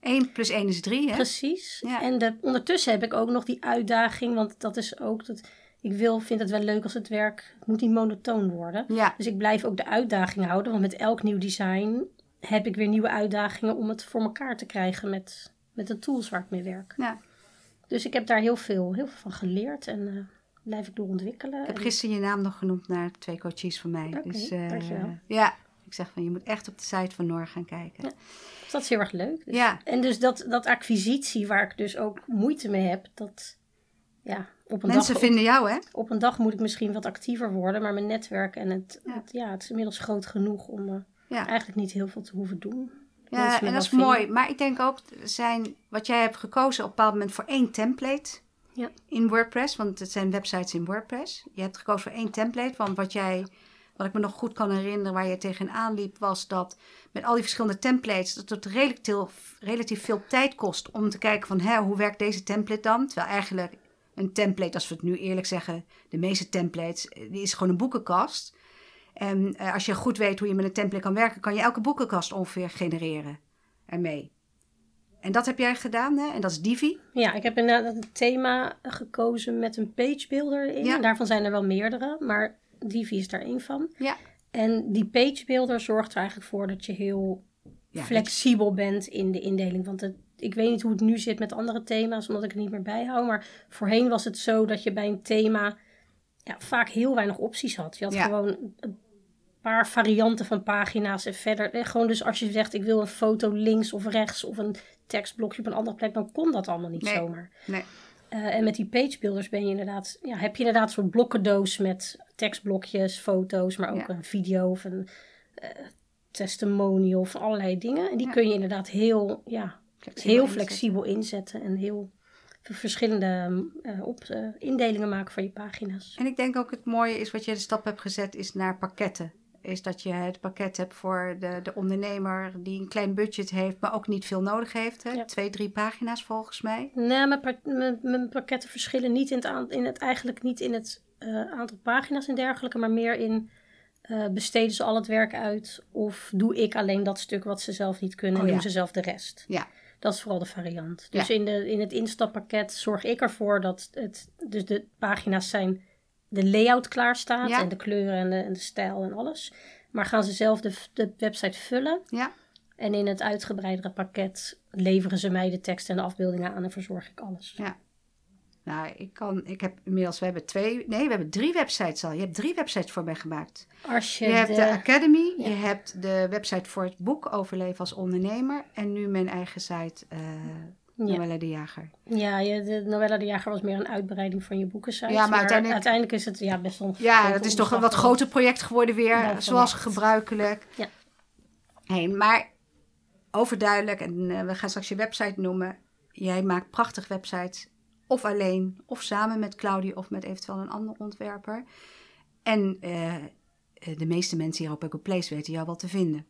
1 plus 1 is 3, hè? Precies. Ja. En de, ondertussen heb ik ook nog die uitdaging, want dat is ook dat ik wil, vind het wel leuk als het werk het moet niet monotoon worden. Ja. Dus ik blijf ook de uitdaging houden, want met elk nieuw design heb ik weer nieuwe uitdagingen om het voor elkaar te krijgen met, met de tools waar ik mee werk. ja. Dus ik heb daar heel veel, heel veel van geleerd en eh, blijf ik door ontwikkelen. Ik heb En- gisteren je naam nog genoemd naar twee coaches van mij. Oké, dus, eh, dankjewel. Ja, ik zeg van je moet echt op de site van Noor gaan kijken. Ja. Dus dat is heel erg leuk. Dus- Ja. En dus dat, dat acquisitie waar ik dus ook moeite mee heb, dat ja, op een Mensen dag... vinden jou, hè? op een dag moet ik misschien wat actiever worden, maar mijn netwerk en het, Ja. het, ja, het is inmiddels groot genoeg om eh, Ja. eigenlijk niet heel veel te hoeven doen. Ja, en dat is mooi. Maar ik denk ook, zijn, wat jij hebt gekozen op een bepaald moment voor één template Ja. in WordPress, want het zijn websites in WordPress. Je hebt gekozen voor één template, want wat jij, wat ik me nog goed kan herinneren, waar je tegenaan liep, was dat met al die verschillende templates, dat het relatief, veel- relatief veel tijd kost om te kijken van, hè, hoe werkt deze template dan? Terwijl eigenlijk een template, als we het nu eerlijk zeggen, de meeste templates, eh, die is gewoon een boekenkast. En eh, als je goed weet hoe je met een template kan werken, kan je elke boekenkast ongeveer genereren ermee. En dat heb jij gedaan, hè? En dat is Divi. Ja, ik heb inderdaad een thema gekozen met een page builder in. Ja. Daarvan zijn er wel meerdere, maar Divi is daar één van. Ja. En die page builder zorgt er eigenlijk voor dat je heel Ja, flexibel bent in de indeling. Want het, ik weet niet hoe het nu zit met andere thema's, omdat ik het niet meer bijhoud. Maar voorheen was het zo dat je bij een thema ja, vaak heel weinig opties had. Je had Ja. gewoon een paar varianten van pagina's en verder. En gewoon dus als je zegt ik wil een foto links of rechts of een tekstblokje op een andere plek, dan kon dat allemaal niet Nee. zomaar. Nee. Eh, en met die pagebuilders ben je inderdaad, ja, heb je inderdaad zo'n blokkendoos met tekstblokjes, foto's, maar ook Ja. een video of een eh, testimonial of allerlei dingen. En die Ja. kun je inderdaad heel, ja, Flexibel heel flexibel inzetten en heel verschillende eh, op, eh, indelingen maken van je pagina's. En ik denk ook het mooie is wat je de stap hebt gezet, is naar pakketten. Is dat je het pakket hebt voor de, de ondernemer die een klein budget heeft, maar ook niet veel nodig heeft. Hè? Ja. Twee, drie pagina's volgens mij. Nee, mijn, pa- mijn, mijn pakketten verschillen niet in het, aan- in het eigenlijk niet in het eh, aantal pagina's en dergelijke, maar meer in eh, besteden ze al het werk uit of doe ik alleen dat stuk wat ze zelf niet kunnen Oh, en ja. doen ze zelf de rest. Ja. Dat is vooral de variant. Dus Ja. in, de, in het instappakket zorg ik ervoor dat het, dus de pagina's zijn, de layout klaar staat Ja. en de kleuren en de, en de stijl en alles. Maar gaan ze zelf de, de website vullen Ja. en in het uitgebreidere pakket leveren ze mij de tekst en de afbeeldingen aan en verzorg ik alles. Ja. Nou, ik kan, ik heb inmiddels, we hebben twee, nee, we hebben drie websites al. Je hebt drie websites voor mij gemaakt. Als je, Je hebt de de, Academy, Ja. je hebt de website voor het boek Overleven als ondernemer en nu mijn eigen site, ja, Noelle de Jager. ja je, de Novella de Jager was meer een uitbreiding van je boekensite. Ja, maar uiteindelijk- is het ja, best wel Ja, dat is toch een wat groter project geworden weer, zoals gebruikelijk. Ja. Hey, maar overduidelijk, en eh, we gaan straks je website noemen. Jij maakt prachtig websites, of alleen, of samen met Claudie, of met eventueel een ander ontwerper. En eh, eh, de meeste mensen hier op Eco Place weten jou wel te vinden.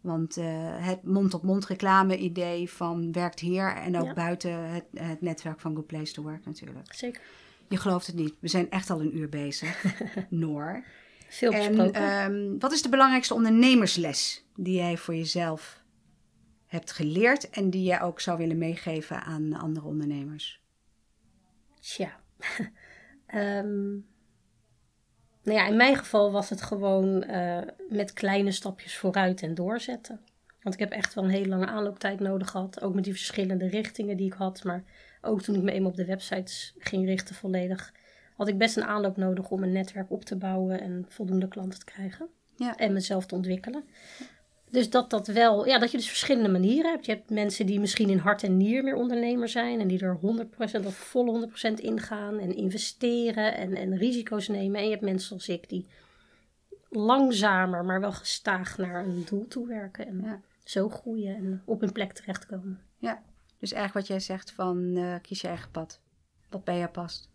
Want eh, het mond-op-mond reclame idee van werkt hier en ook Ja. buiten het, het netwerk van Good Place to Work natuurlijk. Zeker. Je gelooft het niet. We zijn echt al een uur bezig. [laughs] Noor. Veel En besproken. ehm, wat is de belangrijkste ondernemersles die jij voor jezelf hebt geleerd en die jij ook zou willen meegeven aan andere ondernemers? Tja. [laughs] Ehm, nou ja, in mijn geval was het gewoon eh, met kleine stapjes vooruit en doorzetten. Want ik heb echt wel een hele lange aanlooptijd nodig gehad. Ook met die verschillende richtingen die ik had. Maar ook toen ik me eenmaal op de websites ging richten volledig... had ik best een aanloop nodig om een netwerk op te bouwen... en voldoende klanten te krijgen. Ja. En mezelf te ontwikkelen. Dus dat dat wel, ja, dat je dus verschillende manieren hebt. Je hebt mensen die misschien in hart en nier meer ondernemer zijn en die er 100% of volle 100% ingaan en investeren en, en risico's nemen. En je hebt mensen zoals ik die langzamer, maar wel gestaag naar een doel toe werken en Ja. zo groeien en op hun plek terechtkomen. Ja, dus eigenlijk wat jij zegt van eh, kies je eigen pad. Wat bij jou past.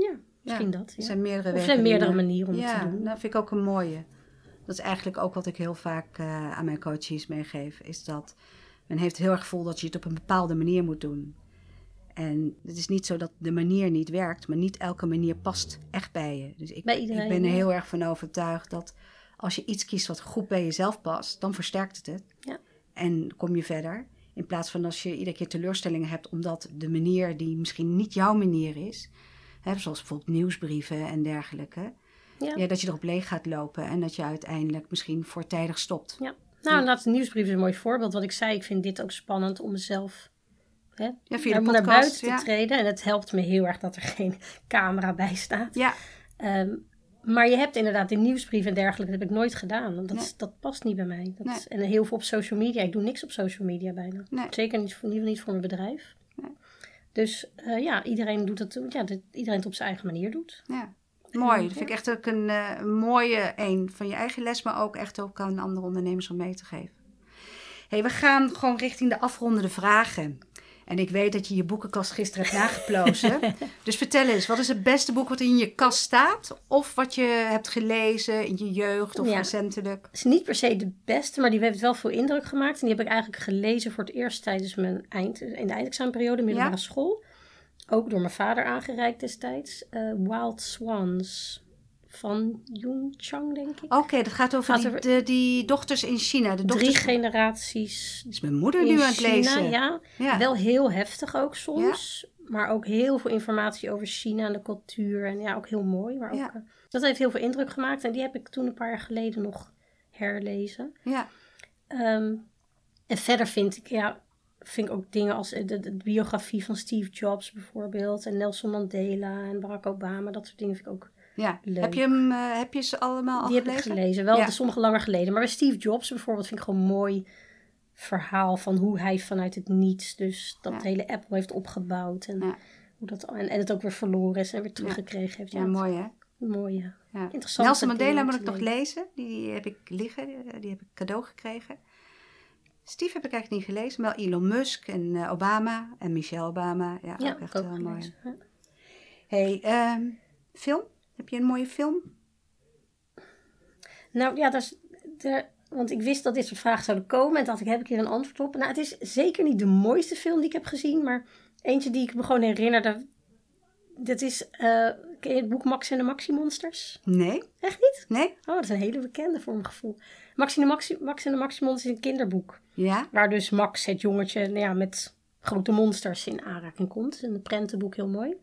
Ja, misschien dat. Er Ja. zijn meerdere er zijn meerdere die, eh, manieren om ja, het te doen. dat vind ik ook een mooie. Dat is eigenlijk ook wat ik heel vaak eh, aan mijn coaches meegeef. Is dat men heeft heel erg gevoel dat je het op een bepaalde manier moet doen. En het is niet zo dat de manier niet werkt, maar niet elke manier past echt bij je. Dus ik, ik ben er heel erg van overtuigd dat als je iets kiest wat goed bij jezelf past, dan versterkt het het. Ja. En kom je verder. In plaats van als je iedere keer teleurstellingen hebt omdat de manier die misschien niet jouw manier is, hè, zoals bijvoorbeeld nieuwsbrieven en dergelijke, Ja. ja, dat je erop leeg gaat lopen en dat je uiteindelijk misschien voortijdig stopt. Ja. Nou, inderdaad, de nieuwsbrief is een mooi voorbeeld. Wat ik zei, ik vind dit ook spannend om mezelf hè, Ja, via naar, de naar podcast, buiten ja. te treden. En het helpt me heel erg dat er geen [laughs] camera bij staat. Ja, Ehm, maar je hebt inderdaad die nieuwsbrief en dergelijke, dat heb ik nooit gedaan. Want dat, Nee. dat past niet bij mij. Dat, Nee. En heel veel op social media. Ik doe niks op social media bijna. Nee. Zeker niet, voor- in ieder geval niet voor mijn bedrijf. Nee. Dus eh, ja, iedereen doet het, ja, dat iedereen het op zijn eigen manier doet. ja. Mooi. Dat vind ik echt ook een eh, mooie een van je eigen les, maar ook echt ook aan andere ondernemers om mee te geven. hey, we gaan gewoon richting de afrondende vragen. En ik weet dat je je boekenkast gisteren hebt nageplozen. [laughs] dus vertel eens, wat is het beste boek wat in je kast staat? Of wat je hebt gelezen in je jeugd of Ja. recentelijk? Het is niet per se de beste, maar die heeft wel veel indruk gemaakt. En die heb ik eigenlijk gelezen voor het eerst tijdens mijn eind, in de eindexamenperiode, middelbare Ja? school. Ook door mijn vader aangereikt destijds. Eh, Wild Swans van Jung Chang, denk ik. Oké, dat gaat over, Gaat die, over- de, die dochters in China. De dochters Drie generaties is mijn moeder nu aan het China. lezen. Ja. Ja. Wel heel heftig ook soms. Maar ook heel veel informatie over China en de cultuur. En ja, ook heel mooi. Maar ook, Ja. eh, dat heeft heel veel indruk gemaakt. En die heb ik toen een paar jaar geleden nog herlezen. ja. Ehm, en verder vind ik, ja, vind ik ook dingen als eh, de, de biografie van Steve Jobs bijvoorbeeld. En Nelson Mandela en Barack Obama. Dat soort dingen vind ik ook. ja. Leuk. Heb, je hem, eh, heb je ze allemaal al die heb gelezen? ik gelezen. Wel Ja. de sommige langer geleden. Maar bij Steve Jobs bijvoorbeeld vind ik gewoon een mooi verhaal van hoe hij vanuit het niets dus dat Ja. hele Apple heeft opgebouwd. En, Ja. hoe dat, en, en het ook weer verloren is en weer teruggekregen heeft. Ja, mooi hè? Een mooie. Ja. Nelson Mandela moet ik nog lezen. Die heb ik liggen. Die- Die heb ik cadeau gekregen. Steve heb ik eigenlijk niet gelezen. Wel Elon Musk en eh, Obama en Michelle Obama. Ja, Ja, ook echt heel ook mooi. Ja. Hey, ehm, film? Heb je een mooie film? Nou ja, dat is, de, want ik wist dat dit soort vragen zouden komen. En dacht ik, heb ik hier een antwoord op? Nou, het is zeker niet de mooiste film die ik heb gezien. Maar eentje die ik me gewoon herinnerde. Dat is, eh, ken je het boek Max en de Maxi Monsters? Nee? Echt niet? Nee? Oh, dat is een hele bekende voor mijn gevoel. Max en de Maxi, Max en de Maxi Monsters is een kinderboek. Ja? Waar dus Max, het jongetje, nou ja, met grote monsters in aanraking komt. Een prentenboek, heel mooi.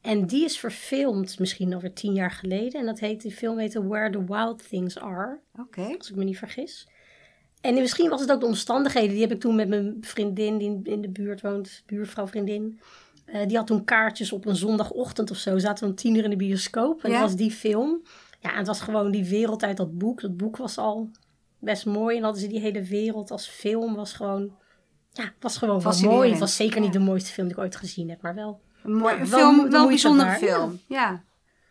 En die is verfilmd misschien alweer tien jaar geleden. En dat heet, die film heette Where the Wild Things Are. Oké. Als ik me niet vergis. En misschien was het ook de omstandigheden. Die heb ik toen met mijn vriendin die in de buurt woont. Buurvrouw, vriendin. Eh, die had toen kaartjes op een zondagochtend of zo. Zaten we om tien uur in de bioscoop. En Ja. dat was die film. Ja, en het was gewoon die wereld uit dat boek. Dat boek was al best mooi. En hadden ze die hele wereld als film. Was gewoon... Ja, het was gewoon wel mooi. Het was zeker niet de mooiste film die ik ooit gezien heb. Maar wel Een mooi, Ja, een wel film, wel een bijzondere film. Ja.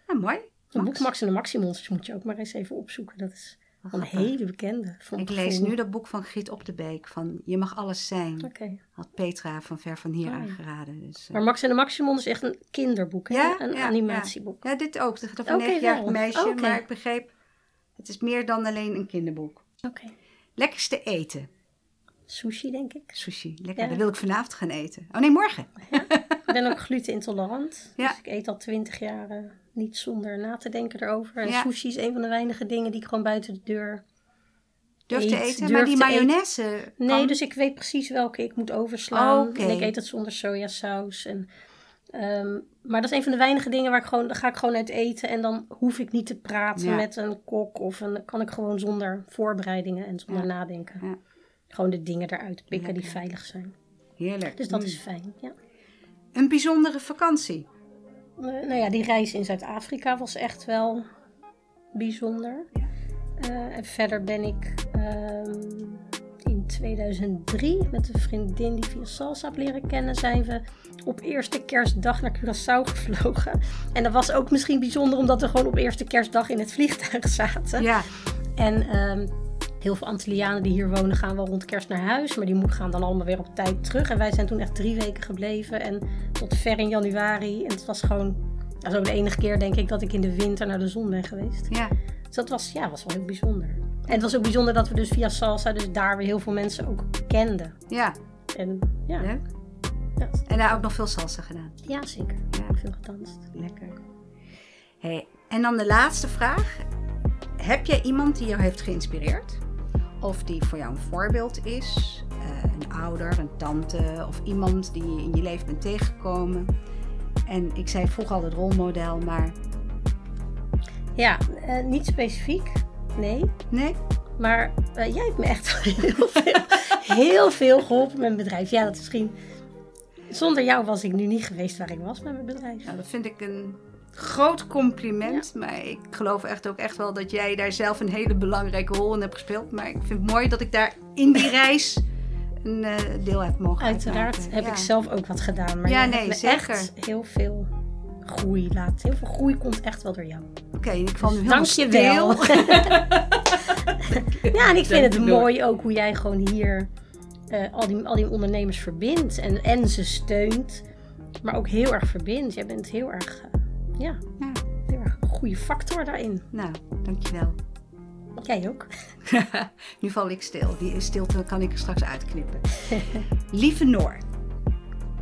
ja. mooi. een Max. boek Max en de Maximons moet je ook maar eens even opzoeken. Dat is een hele bekende. Ik lees nu dat boek van Griet Op de Beek. Van Je mag alles zijn. Had Petra van Ver van Hier Oh, ja. aangeraden. Dus, eh. Maar Max en de Maximon is echt een kinderboek, hè? Ja, een ja, animatieboek. Ja, dit ook. Het gaat over Oké, een negenjarig meisje. Maar ik begreep, het is meer dan alleen een kinderboek. Oké. Lekkerste eten? Sushi, denk ik. Sushi, lekker. Dat wil ik vanavond gaan eten. Oh nee, morgen. Ik ben ook [laughs] glutenintolerant. Dus ik eet al twintig jaar niet zonder na te denken erover. En Ja. sushi is een van de weinige dingen die ik gewoon buiten de deur... Durf te eten? durf maar die eten. mayonaise Nee, kan- dus ik weet precies welke ik moet overslaan. Oké. En ik eet het zonder sojasaus. En, ehm, maar dat is een van de weinige dingen waar ik gewoon... Daar ga ik gewoon uit eten. En dan hoef ik niet te praten Ja. met een kok. Of een, kan ik gewoon zonder voorbereidingen en zonder Ja. nadenken. Gewoon de dingen eruit pikken die veilig zijn. Heerlijk. Dus dat Mm. is fijn, ja. Een bijzondere vakantie. Nou ja, die reis in Zuid-Afrika was echt wel bijzonder. Eh, en verder ben ik ehm, in 2003 met een vriendin die via Salsa heb leren kennen, zijn we op eerste kerstdag naar Curaçao [laughs] gevlogen. En dat was ook misschien bijzonder omdat we gewoon op eerste kerstdag in het vliegtuig zaten. Ja, En ehm, heel veel Antillianen die hier wonen gaan wel rond kerst naar huis. Maar die gaan dan allemaal weer op tijd terug. En wij zijn toen echt drie weken gebleven. En tot ver in januari. En het was gewoon zo de enige keer denk ik dat ik in de winter naar de zon ben geweest. ja. Dus dat was, ja, was wel heel bijzonder. En het was ook bijzonder dat we dus via Salsa dus daar weer heel veel mensen ook kenden. ja. En ja, Leuk. ja, En daar ook nog veel salsa gedaan. ja zeker. Ja. Veel gedanst. Lekker. Hey, en dan de laatste vraag. Heb jij iemand die jou heeft geïnspireerd? Of die voor jou een voorbeeld is? Eh, een ouder, een tante of iemand die je in je leven bent tegengekomen? En ik zei vroeger al het rolmodel, maar Ja, eh, niet specifiek. Nee. nee? Maar eh, jij hebt me echt heel veel, heel veel geholpen met mijn bedrijf. Ja, dat is misschien. Zonder jou was ik nu niet geweest waar ik was met mijn bedrijf. Nou, dat vind ik een groot compliment. Maar ik geloof echt ook echt wel dat jij daar zelf een hele belangrijke rol in hebt gespeeld. Maar ik vind het mooi dat ik daar in die reis een eh, deel heb mogen Uiteraard uitmaken. heb Ja. ik zelf ook wat gedaan. Maar Ja, je nee, hebt me zeker. echt heel veel groei laat. Heel veel groei komt echt wel door jou. Oké, ik nu Dus [laughs] dank je wel. Ja, en ik vind het mooi ook hoe jij gewoon hier eh, al, die, al die ondernemers verbindt. En, en ze steunt, maar ook heel erg verbindt. Jij bent heel erg, eh, ja, Ja. heel erg een goede factor daarin. Nou, dankjewel. Jij ook. [laughs] nu val ik stil. Die stilte kan ik er straks uitknippen. [laughs] Lieve Noor,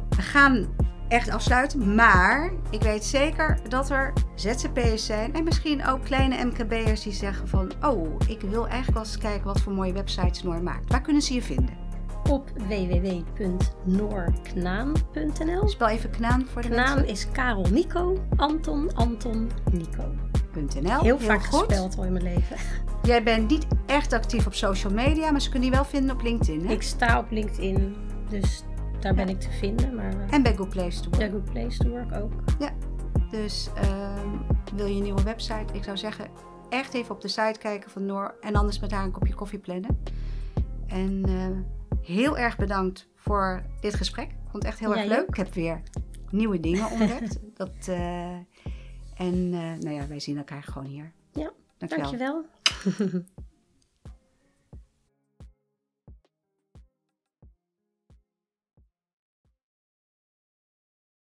we gaan echt afsluiten. Maar ik weet zeker dat er ZZP'ers zijn en misschien ook kleine MKB'ers die zeggen van... Oh, ik wil eigenlijk wel eens kijken wat voor mooie websites Noor maakt. Waar kunnen ze je vinden? Op www.noorknaan.nl Spel even Knaan voor de Knaan is Karel Nico, Anton Anton Nico. mensen. .nl. Heel vaak goed. gespeld al in mijn leven. [laughs] Jij bent niet echt actief op social media, maar ze kunnen je wel vinden op LinkedIn. Hè? Ik sta op LinkedIn, dus daar ben ik te vinden. Maar eh, En bij Good Place to Work. ja, Good Place to Work ook. Dus ehm, wil je een nieuwe website? Ik zou zeggen, echt even op de site kijken van Noor. En anders met haar een kopje koffie plannen. En eh, heel erg bedankt voor dit gesprek. Ik vond het echt heel erg leuk. Ik heb weer nieuwe dingen ontdekt. [laughs] Dat, eh, en eh, nou ja, wij zien elkaar gewoon hier. Ja, Dankjewel. dankjewel. [laughs]